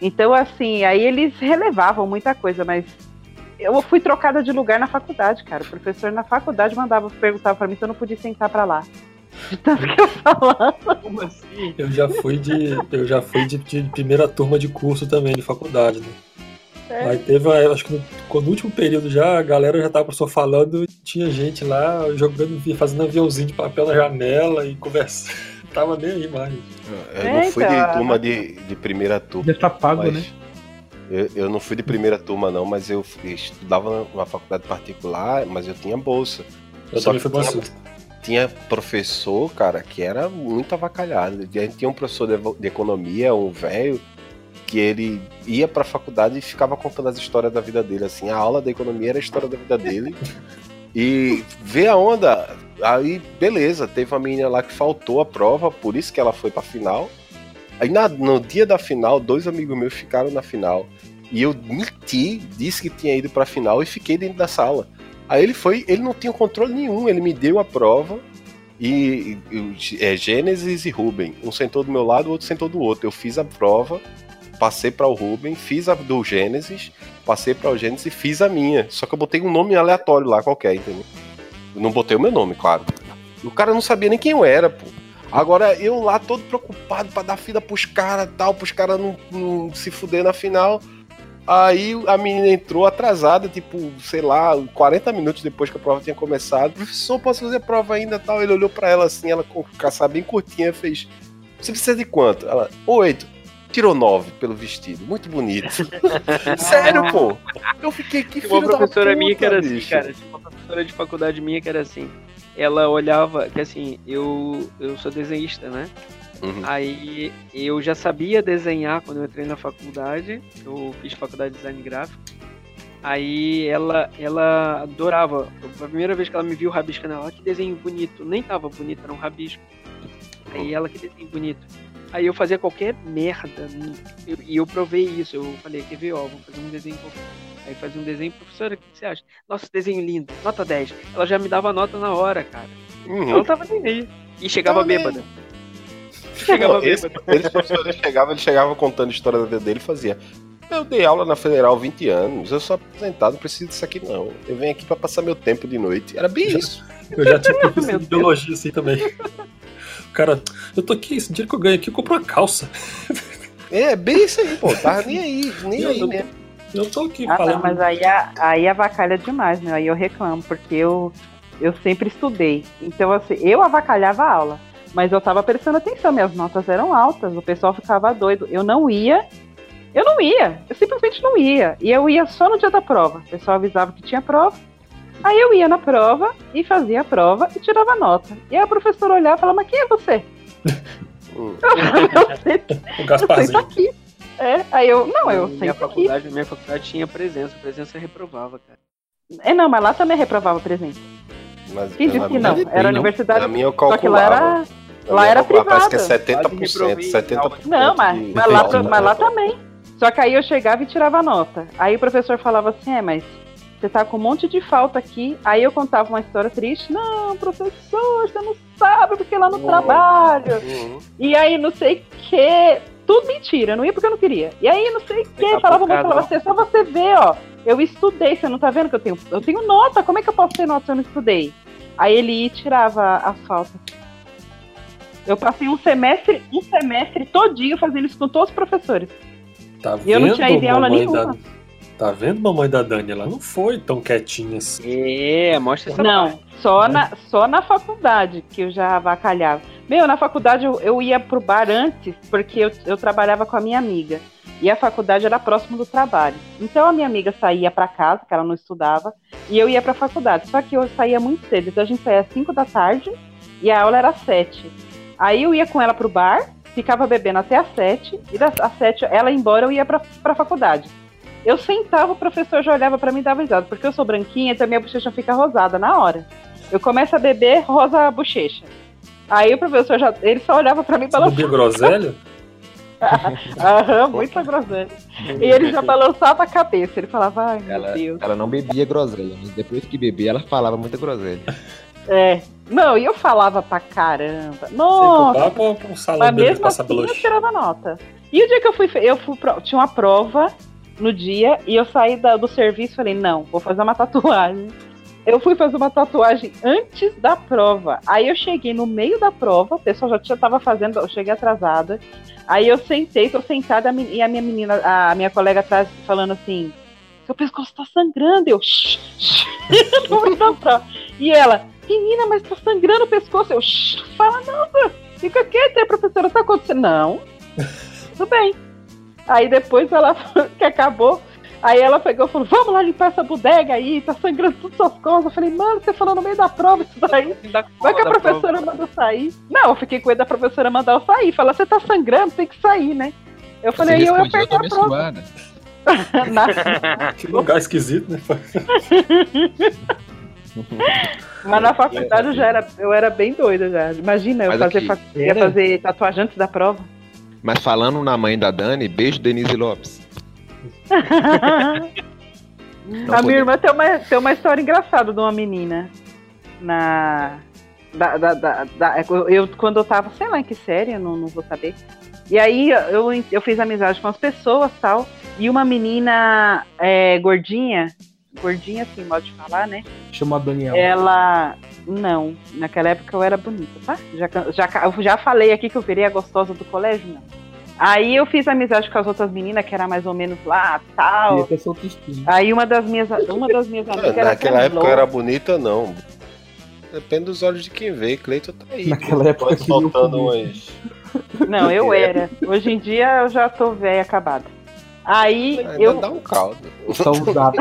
Speaker 4: Então, assim, aí eles relevavam muita coisa, mas eu fui trocada de lugar na faculdade, cara. O professor na faculdade mandava, perguntava pra mim se eu não podia sentar pra lá. De tanto que eu falava.
Speaker 5: Como assim?
Speaker 7: Eu já fui de. Eu já fui de, de primeira turma de curso também, de faculdade, né?
Speaker 4: É.
Speaker 7: Aí teve, acho que no, no último período já, a galera já tava só falando, tinha gente lá jogando, fazendo aviãozinho de papel na janela e conversando. Tava nem aí mais.
Speaker 2: Eu não fui de
Speaker 4: Eita.
Speaker 2: turma de, de primeira turma.
Speaker 3: Já tá pago,
Speaker 2: mas
Speaker 3: né?
Speaker 2: eu, eu não fui de primeira turma, não, mas eu estudava numa faculdade particular, mas eu tinha bolsa.
Speaker 7: Eu
Speaker 2: Só que
Speaker 7: fui
Speaker 2: tinha-
Speaker 7: bolsista.
Speaker 2: tinha professor, cara, que era muito avacalhado. A gente tinha um professor de, de economia, um velho, que ele ia pra faculdade e ficava contando as histórias da vida dele, assim. A aula da economia era a história da vida dele. E vê a onda. Aí, beleza, teve uma menina lá que faltou a prova, por isso que ela foi pra final. Aí na- no dia da final, dois amigos meus ficaram na final. E eu menti, disse que tinha ido pra final e fiquei dentro da sala. Aí ele foi, ele não tinha controle nenhum, ele me deu a prova. E, e- é Gênesis e Ruben. Um sentou do meu lado, o outro sentou do outro. Eu fiz a prova, passei para o Ruben, fiz a do Gênesis, passei para o Gênesis e fiz a minha. Só que eu botei um nome aleatório lá qualquer, entendeu? Eu não botei o meu nome, claro. O cara não sabia nem quem eu era, pô. Agora eu lá todo preocupado pra dar fila pros caras tal, pros caras não, não se fuder na final. Aí a menina entrou atrasada, tipo, sei lá, 40 minutos depois que a prova tinha começado. Professor, posso fazer a prova ainda tal? Ele olhou pra ela assim, ela com caçar bem curtinha, fez. Você precisa de quanto? Ela, oito. Tirou nove pelo vestido. Muito bonito. Sério, pô. Eu fiquei que
Speaker 5: Tinha uma
Speaker 2: filho da
Speaker 5: professora
Speaker 2: puta,
Speaker 5: minha que era assim,
Speaker 2: bicho.
Speaker 5: cara. Tinha uma professora de faculdade minha que era assim. Ela olhava, que assim, eu, eu sou desenhista, né?
Speaker 2: Uhum.
Speaker 5: Aí eu já sabia desenhar quando eu entrei na faculdade. Eu fiz faculdade de design gráfico. Aí ela, ela adorava. A primeira vez que ela me viu rabiscando, ela, "Ah, que desenho bonito. Nem tava bonito, era um rabisco. Aí ela, que desenho bonito. Aí eu fazia qualquer merda. eu- E eu, provei isso. Eu falei, quer ver, ó, vou fazer um desenho. Aí fazia um desenho, professora, o que você acha? Nossa, desenho lindo, nota 10. Ela já me dava nota na hora, cara.
Speaker 2: Uhum.
Speaker 5: Ela não tava nem aí. E chegava
Speaker 2: nem
Speaker 5: bêbada. Chegava
Speaker 2: Não, esse,
Speaker 5: bêbada.
Speaker 2: esse professor ele chegava, ele chegava contando a história da vida dele e fazia. Eu dei aula na Federal há 20 anos, eu sou aposentado, não preciso disso aqui não. Eu venho aqui pra passar meu tempo de noite. Era bem isso.
Speaker 7: Eu já tive professor de biologia assim também. Cara, eu tô aqui, esse dinheiro que eu ganho aqui, eu compro uma calça.
Speaker 2: É, bem isso aí, pô. Tava nem aí, nem
Speaker 7: Eu-
Speaker 2: aí
Speaker 7: eu-
Speaker 2: mesmo.
Speaker 7: Eu tô aqui
Speaker 4: Ah,
Speaker 7: falando.
Speaker 4: não, mas aí, a- aí avacalha demais, né? Aí eu reclamo, porque eu, eu sempre estudei. Então, assim, eu avacalhava a aula, mas eu tava prestando atenção, minhas notas eram altas, o pessoal ficava doido. Eu não ia, eu não ia, eu simplesmente não ia. E eu ia só no dia da prova. O pessoal avisava que tinha prova. Aí eu ia na prova e fazia a prova e tirava nota. E aí a professora olhava e falava, mas quem é você? Eu falei, eu sei
Speaker 7: O
Speaker 4: Eu sei, aqui. É, aí eu, não, eu
Speaker 5: minha
Speaker 4: quis.
Speaker 5: faculdade, minha faculdade tinha presença, presença reprovava, cara.
Speaker 4: É, não, mas lá também reprovava presença.
Speaker 2: Mas
Speaker 4: Quem disse que não? Era
Speaker 6: não.
Speaker 4: universidade.
Speaker 2: Na minha eu
Speaker 4: Só que lá
Speaker 2: calculava.
Speaker 4: era.
Speaker 2: Na
Speaker 4: lá era
Speaker 2: calculava, Parece que é
Speaker 4: privada.
Speaker 2: 70%,
Speaker 5: Quase reprovei
Speaker 2: 70%.
Speaker 4: Não, mas,
Speaker 2: de-
Speaker 4: mas, lá, mas lá também. Só que aí eu chegava e tirava nota. Aí o professor falava assim: é, mas você tá com um monte de falta aqui. Aí eu contava uma história triste. Não, professor, você não sabe porque lá no
Speaker 2: Uhum.
Speaker 4: trabalho.
Speaker 2: Uhum.
Speaker 4: E aí não sei o que. Tudo mentira, eu não ia porque eu não queria. E aí não sei o que.
Speaker 5: Ficar
Speaker 4: Falava,
Speaker 5: focado,
Speaker 4: falava assim, só você ver, ó. Eu estudei, você não tá vendo que eu tenho. Eu tenho nota, como é que eu posso ter nota se eu não estudei? Aí ele ia e tirava as faltas. Eu passei um semestre, um semestre todinho fazendo isso com todos os professores.
Speaker 7: Tá
Speaker 4: E eu não tinha em aula nenhuma.
Speaker 7: da... Tá vendo, mamãe da Dani? Ela não foi tão quietinha assim.
Speaker 5: É, mostra essa
Speaker 4: Não, só na, só na faculdade que eu já avacalhava. Meu, na faculdade eu, eu ia pro bar antes, porque eu, eu trabalhava com a minha amiga. E a faculdade era próximo do trabalho. Então a minha amiga saía pra casa, que ela não estudava, e eu ia pra faculdade. Só que eu saía muito cedo. Então a gente saía às 5 da tarde e a aula era às 7. Aí eu ia com ela pro bar, ficava bebendo até às 7, e das às 7 ela ia embora, eu ia pra, pra faculdade. Eu sentava, o professor já olhava pra mim e dava risada, porque eu sou branquinha, então minha bochecha fica rosada na hora. Eu começo a beber, rosa a bochecha. Aí o professor já. Ele só olhava pra mim e
Speaker 7: Você
Speaker 4: balançava.
Speaker 7: groselha?
Speaker 4: Aham, muita groselha. E ele já balançava a cabeça. Ele falava, ai meu
Speaker 9: Ela,
Speaker 4: Deus.
Speaker 9: ela não bebia groselha, mas depois que bebia, ela falava muita groselha.
Speaker 4: É. Não, e eu falava pra caramba.
Speaker 7: Você
Speaker 4: Nossa,
Speaker 7: pra um salão
Speaker 4: mas mesmo assim eu tirava nota. E o dia que eu fui, eu fui pro- tinha uma prova no dia e eu saí da- do serviço e falei, não, vou fazer uma tatuagem. Eu fui fazer uma tatuagem antes da prova. Aí eu cheguei no meio da prova, o pessoal já tinha, tava fazendo, eu cheguei atrasada. Aí eu sentei, tô sentada e a minha menina, a minha colega atrás falando assim, seu pescoço tá sangrando. Eu, shh, shh. E ela, menina, mas tá sangrando o pescoço. Eu, shh, fala nada, fica quieta, a professora, tá acontecendo? Não, tudo bem. Aí depois ela que acabou, aí ela pegou e falou: Vamos lá limpar essa bodega aí, tá sangrando tudo suas costas. Eu falei, mano, você falou no meio da prova isso daí. Vai que a professora mandou sair. Não, eu fiquei com medo da professora mandar eu sair. Fala, você tá sangrando, tem que sair, né? Eu falei,
Speaker 9: Você
Speaker 4: eu ia perder a prova. Na-
Speaker 7: Que lugar esquisito, né?
Speaker 4: mas na faculdade eu já era, eu era bem doida já. Imagina, eu fazer,
Speaker 9: aqui,
Speaker 4: fa- ia fazer tatuagem antes da prova.
Speaker 9: Mas falando na mãe da Dani, beijo Denise Lopes.
Speaker 4: A minha irmã tem uma, tem uma história engraçada de uma menina na. Da, da, da- da- eu, quando eu tava, sei lá em que série, eu não, não vou saber. E aí eu, eu fiz amizade com as pessoas tal. E uma menina é, gordinha, gordinha assim, modo de falar, né?
Speaker 3: Chamou a Daniel.
Speaker 4: Ela. Não, naquela época eu era bonita, tá? Já, já, eu já falei aqui que eu virei a gostosa do colégio, não. Aí eu fiz amizade com as outras meninas, que era mais ou menos lá, tal. Aí uma das minhas, uma das minhas amigas era
Speaker 2: Naquela época eu
Speaker 4: louca.
Speaker 2: era bonita, não. Depende dos olhos de quem vê. Cleiton tá aí.
Speaker 3: Naquela época comer.
Speaker 2: umas.
Speaker 4: Não, eu era. Hoje em dia eu já tô velha acabada. Aí
Speaker 2: Ainda
Speaker 4: eu
Speaker 2: dá um caldo.
Speaker 3: Só usado.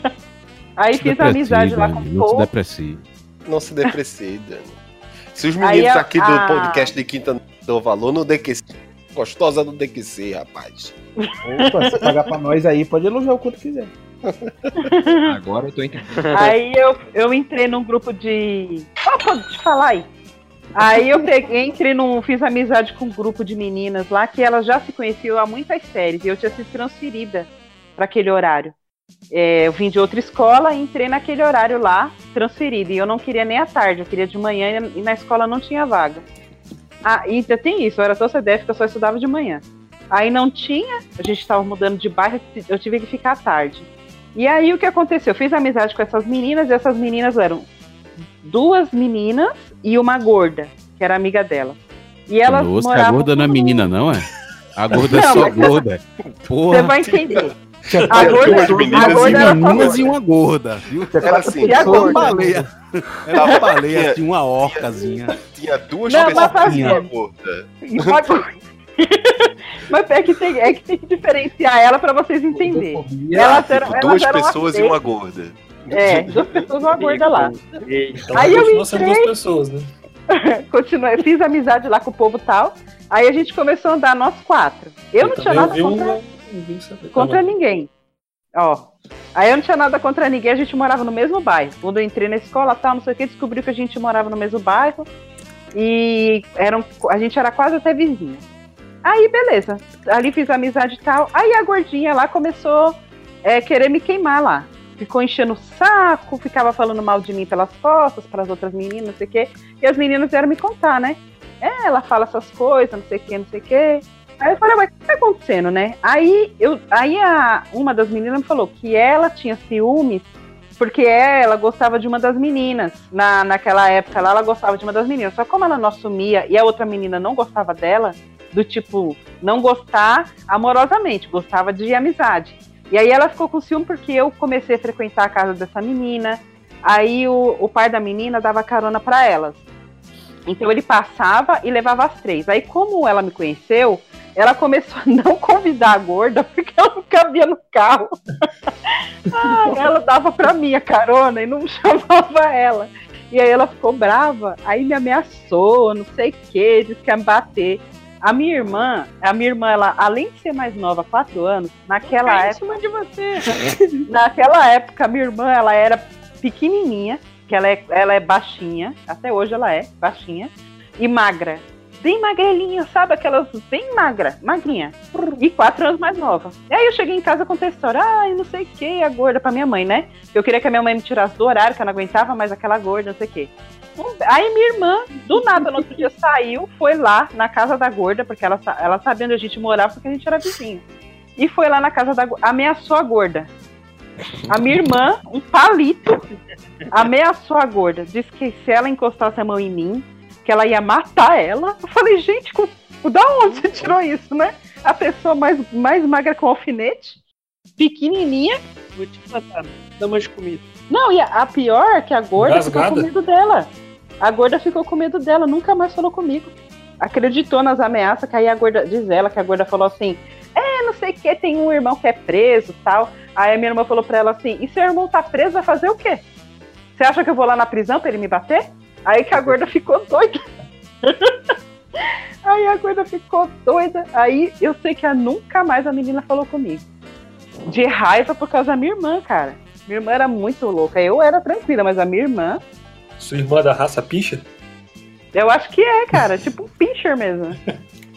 Speaker 4: aí fiz amizade lá com o
Speaker 6: Não se
Speaker 4: povo.
Speaker 6: deprecie.
Speaker 2: Não se deprecie, Dani. Se os
Speaker 4: Aí
Speaker 2: meninos
Speaker 4: a-
Speaker 2: aqui do
Speaker 4: a-
Speaker 2: podcast de Quinta não dão valor, no DQC. Gostosa do DQC, rapaz.
Speaker 3: Opa, se pagar pra nós aí, pode elogiar o quanto quiser.
Speaker 9: Agora eu tô entendendo.
Speaker 4: Aí eu, eu entrei num grupo de. Qual pode te falar aí? Aí eu peguei, entrei num. Fiz amizade com um grupo de meninas lá que elas já se conheciam há muitas séries. E eu tinha sido transferida para aquele horário. É, eu vim de outra escola e entrei naquele horário lá, transferida. E eu não queria nem à tarde, eu queria de manhã e na escola não tinha vaga. Ah, e ainda tem isso, eu era tão CDF eu só estudava de manhã. Aí não tinha, a gente estava mudando de bairro, eu tive que ficar à tarde. E aí o que aconteceu? Eu fiz amizade com essas meninas, e essas meninas eram duas meninas e uma gorda, que era amiga dela. E elas
Speaker 6: Nossa, a
Speaker 4: moravam.
Speaker 6: gorda não é menina, não é? A gorda é só
Speaker 4: mas-
Speaker 6: gorda.
Speaker 4: Você
Speaker 6: Porra,
Speaker 4: vai entender.
Speaker 3: Tinha
Speaker 4: A
Speaker 2: Duas
Speaker 4: gorda,
Speaker 2: meninas
Speaker 4: a
Speaker 2: e
Speaker 4: gorda era
Speaker 6: meninas
Speaker 4: gorda.
Speaker 6: e uma gorda, viu?
Speaker 2: Era assim,
Speaker 4: E a
Speaker 6: Uma baleia. Era uma baleia, assim, uma orcazinha.
Speaker 2: tinha duas
Speaker 4: Não,
Speaker 2: pessoas e uma gorda.
Speaker 4: E uma gorda. Mas é que, tem, é que tem que diferenciar ela pra vocês entenderem.
Speaker 3: Gordofobia.
Speaker 4: Elas eram, elas
Speaker 2: duas
Speaker 4: eram
Speaker 2: pessoas e uma gorda.
Speaker 4: É, duas pessoas uma gorda lá.
Speaker 7: Então
Speaker 4: Aí eu
Speaker 7: continua sendo
Speaker 4: entrei-
Speaker 7: duas pessoas, né?
Speaker 4: Continuei, fiz amizade lá com o povo tal. Aí a gente começou a andar nós quatro. Eu, não tinha nada contra,
Speaker 7: saber.
Speaker 4: contra ninguém. Ó. Aí eu não tinha nada contra ninguém, a gente morava no mesmo bairro. Quando eu entrei na escola, tal, não sei o que, descobriu que a gente morava no mesmo bairro. E eram, a gente era quase até vizinha. Aí, beleza. Ali fiz amizade e tal. Aí a gordinha lá começou é, querer me queimar lá. Ficou enchendo o saco, ficava falando mal de mim pelas costas, para as outras meninas, não sei o quê. E as meninas vieram me contar, né? É, ela fala essas coisas, não sei o quê, não sei o quê. Aí eu falei, mas o que tá acontecendo, né? Aí, eu, aí a, uma das meninas me falou que ela tinha ciúmes porque ela gostava de uma das meninas. Na, naquela época lá, ela gostava de uma das meninas. Só como ela não assumia e a outra menina não gostava dela, do tipo, não gostar amorosamente, gostava de amizade. E aí ela ficou com ciúme porque eu comecei a frequentar a casa dessa menina. Aí o, o pai da menina dava carona para elas. Então ele passava e levava as três. Aí, como ela me conheceu, ela começou a não convidar a gorda porque ela não cabia no carro. Ah, ela dava pra mim a carona e não chamava ela. E aí ela ficou brava, aí me ameaçou, não sei o que, disse que ia me bater. A minha irmã, a minha irmã, ela, além de ser mais nova, quatro anos, naquela
Speaker 5: em
Speaker 4: época.
Speaker 5: de você.
Speaker 4: Naquela época, minha irmã, ela era pequenininha, que ela é, ela é baixinha, até hoje ela é baixinha, e magra. Bem magrelinha, sabe? Aquelas bem magra, magrinha. E quatro anos mais nova. E aí eu cheguei em casa com a história, ai, não sei o que, a gorda pra minha mãe, né? Eu queria que a minha mãe me tirasse do horário, que eu não aguentava mais aquela gorda, não sei o que. Aí minha irmã, do nada, no outro dia saiu, foi lá na casa da gorda, porque ela, ela sabia onde a gente morava, porque a gente era vizinho. E foi lá na casa da gorda, ameaçou a gorda. A minha irmã, um palito, ameaçou a gorda. Disse que se ela encostasse a mão em mim, que ela ia matar ela. Eu falei, gente, com- da onde você tirou isso, né? A pessoa mais, mais magra com alfinete, pequenininha.
Speaker 5: Vou te matar. Dá mais comida.
Speaker 4: Não, e a, a pior é que a gorda ficou com medo dela. A gorda ficou com medo dela, nunca mais falou comigo. Acreditou nas ameaças, que aí a gorda, diz ela, que a gorda falou assim, é, não sei o que, tem um irmão que é preso tal. Aí a minha irmã falou pra ela assim, e seu irmão tá preso, vai fazer o quê? Você acha que eu vou lá na prisão pra ele me bater? Aí que a gorda ficou doida. aí a gorda ficou doida. Aí eu sei que nunca mais a menina falou comigo. De raiva por causa da minha irmã, cara. Minha irmã era muito louca. Eu era tranquila, mas a minha irmã,
Speaker 7: Sua irmã da raça picha?
Speaker 4: eu acho que é, cara. tipo um pincher mesmo.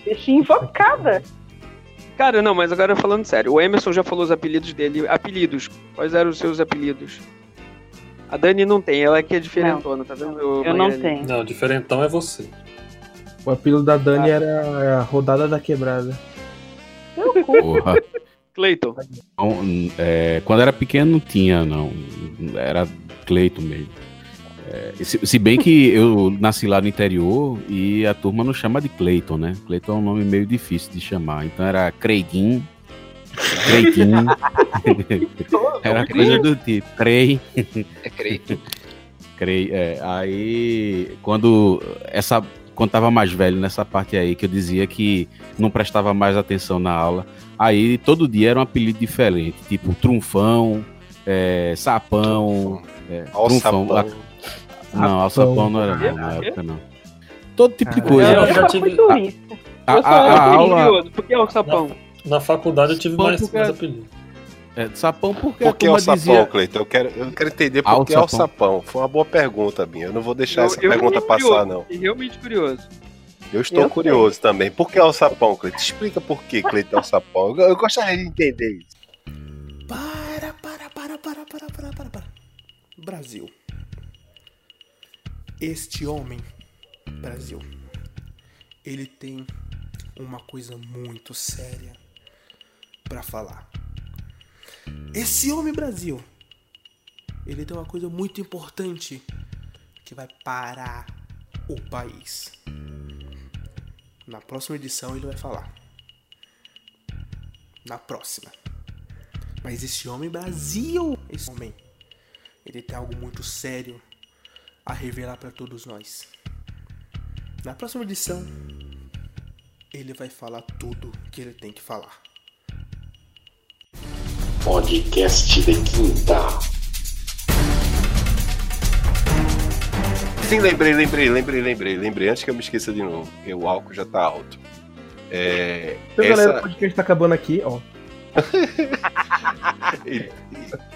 Speaker 4: Bichinha invocada.
Speaker 5: Cara, não, mas agora falando sério. O Emerson já falou os apelidos dele. Apelidos. Quais eram os seus apelidos? A Dani não tem, ela que é diferentona, tá vendo?
Speaker 4: Eu não tenho.
Speaker 7: Não, diferentão é você.
Speaker 3: O apelido da Dani era a rodada da quebrada.
Speaker 6: Porra.
Speaker 5: Cleiton.
Speaker 6: Não, é, quando era pequeno não tinha, não. Era Cleiton mesmo. É, se, se bem que eu nasci lá no interior e a turma não chama de Cleiton, né? Cleiton é um nome meio difícil de chamar. Então era Creiguinho, Creitinho. era coisa do tipo. Crei.
Speaker 9: É creito.
Speaker 6: Crei, é, aí, quando essa quando tava mais velho nessa parte aí, que eu dizia que não prestava mais atenção na aula, aí todo dia era um apelido diferente, tipo Trunfão, é, Sapão, é. Trunfão. a- Não, Alçapão não era não, na época não. Todo tipo de
Speaker 3: Ah,
Speaker 6: coisa.
Speaker 7: eu
Speaker 4: Eu
Speaker 7: já tive-.
Speaker 6: A, a- a
Speaker 5: um
Speaker 6: aula
Speaker 5: curioso. Por que é o sapão?
Speaker 7: Na faculdade eu tive mais,
Speaker 5: porque-
Speaker 7: mais apelidos.
Speaker 6: é, Sapão porque
Speaker 2: Por que
Speaker 6: a
Speaker 2: alçapão,
Speaker 6: dizia...
Speaker 2: Cleiton? Eu quero, eu quero entender por que
Speaker 6: Alçapão.
Speaker 2: alçapão. Foi uma boa pergunta, Binha. Eu não vou deixar
Speaker 5: Eu-
Speaker 2: essa
Speaker 5: eu
Speaker 2: pergunta passar,
Speaker 5: curioso,
Speaker 2: não.
Speaker 5: fiquei realmente curioso.
Speaker 2: Eu estou
Speaker 4: Eu
Speaker 2: curioso também. Por que alçapão, Cleiton? Explica por que Cleiton alçapão. Eu, eu gostaria de entender isso.
Speaker 10: Para, para, para, para, para, para, para, para. Brasil. Este homem, Brasil, ele tem uma coisa muito séria pra falar. Esse homem, Brasil, ele tem uma coisa muito importante que vai parar o país. Na próxima edição ele vai falar. Na próxima. Mas esse homem Brasil, esse homem, ele tem algo muito sério a revelar para todos nós. Na próxima edição, ele vai falar tudo que ele tem que falar.
Speaker 1: Podcast de quinta.
Speaker 2: Sim, lembrei, lembrei, lembrei, lembrei, lembrei. Antes que eu me esqueça de novo, porque o álcool já tá alto. É,
Speaker 3: Então,
Speaker 2: essa-
Speaker 3: galera, o podcast tá acabando aqui, ó.
Speaker 2: e- e-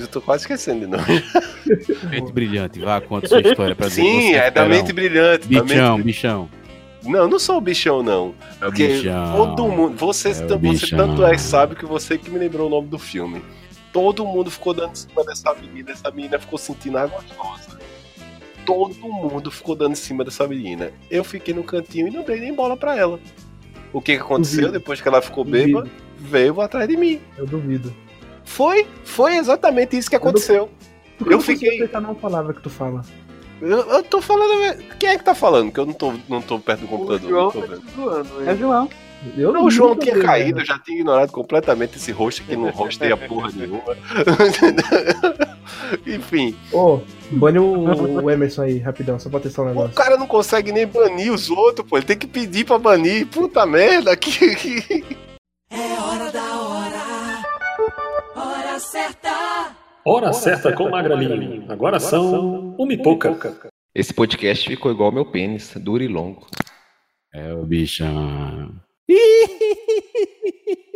Speaker 2: Eu tô quase esquecendo de novo.
Speaker 6: Mente brilhante, vá, conta sua história pra
Speaker 2: Sim,
Speaker 6: você,
Speaker 2: é da mente brilhante. da
Speaker 6: Bichão,
Speaker 2: mente-
Speaker 6: bichão.
Speaker 2: Não, não sou o bichão, não.
Speaker 6: É o
Speaker 2: Porque
Speaker 6: bichão.
Speaker 2: todo mundo. Você,
Speaker 6: É
Speaker 2: você
Speaker 6: bichão.
Speaker 2: tanto é sabe que você que me lembrou o nome do filme. Todo mundo ficou dando em cima dessa menina, essa menina ficou sentindo água gostosa. Todo mundo ficou dando em cima dessa menina. Eu fiquei no cantinho e não dei nem bola pra ela. O que, que aconteceu
Speaker 3: Duvido.
Speaker 2: depois que ela ficou bêbada? Veio atrás de mim.
Speaker 3: Eu duvido.
Speaker 2: Foi, foi exatamente isso que aconteceu.
Speaker 3: Por que
Speaker 2: Eu
Speaker 3: não
Speaker 2: fiquei-
Speaker 3: aceitar uma palavra que tu fala?
Speaker 2: Eu, eu tô falando. Quem é que tá falando? Que eu não tô, não tô perto do
Speaker 5: O
Speaker 2: computador.
Speaker 5: João
Speaker 2: não tô
Speaker 5: tá zoando,
Speaker 4: É
Speaker 5: né?
Speaker 4: o João.
Speaker 3: Eu
Speaker 2: Não, o João tinha
Speaker 3: vi,
Speaker 2: caído,
Speaker 3: né?
Speaker 2: eu já tinha ignorado completamente esse rosto que não rosteia porra nenhuma. Enfim,
Speaker 3: Ô, bane o, o Emerson aí, rapidão, só pra testar um
Speaker 2: o
Speaker 3: negócio.
Speaker 2: cara não consegue nem banir os outros, pô. Ele tem que pedir pra banir. Puta merda. Que, que...
Speaker 7: Hora certa com Magralinho. Agora são uma e pouca.
Speaker 9: Esse podcast ficou igual meu pênis, duro e longo.
Speaker 6: É o bichão.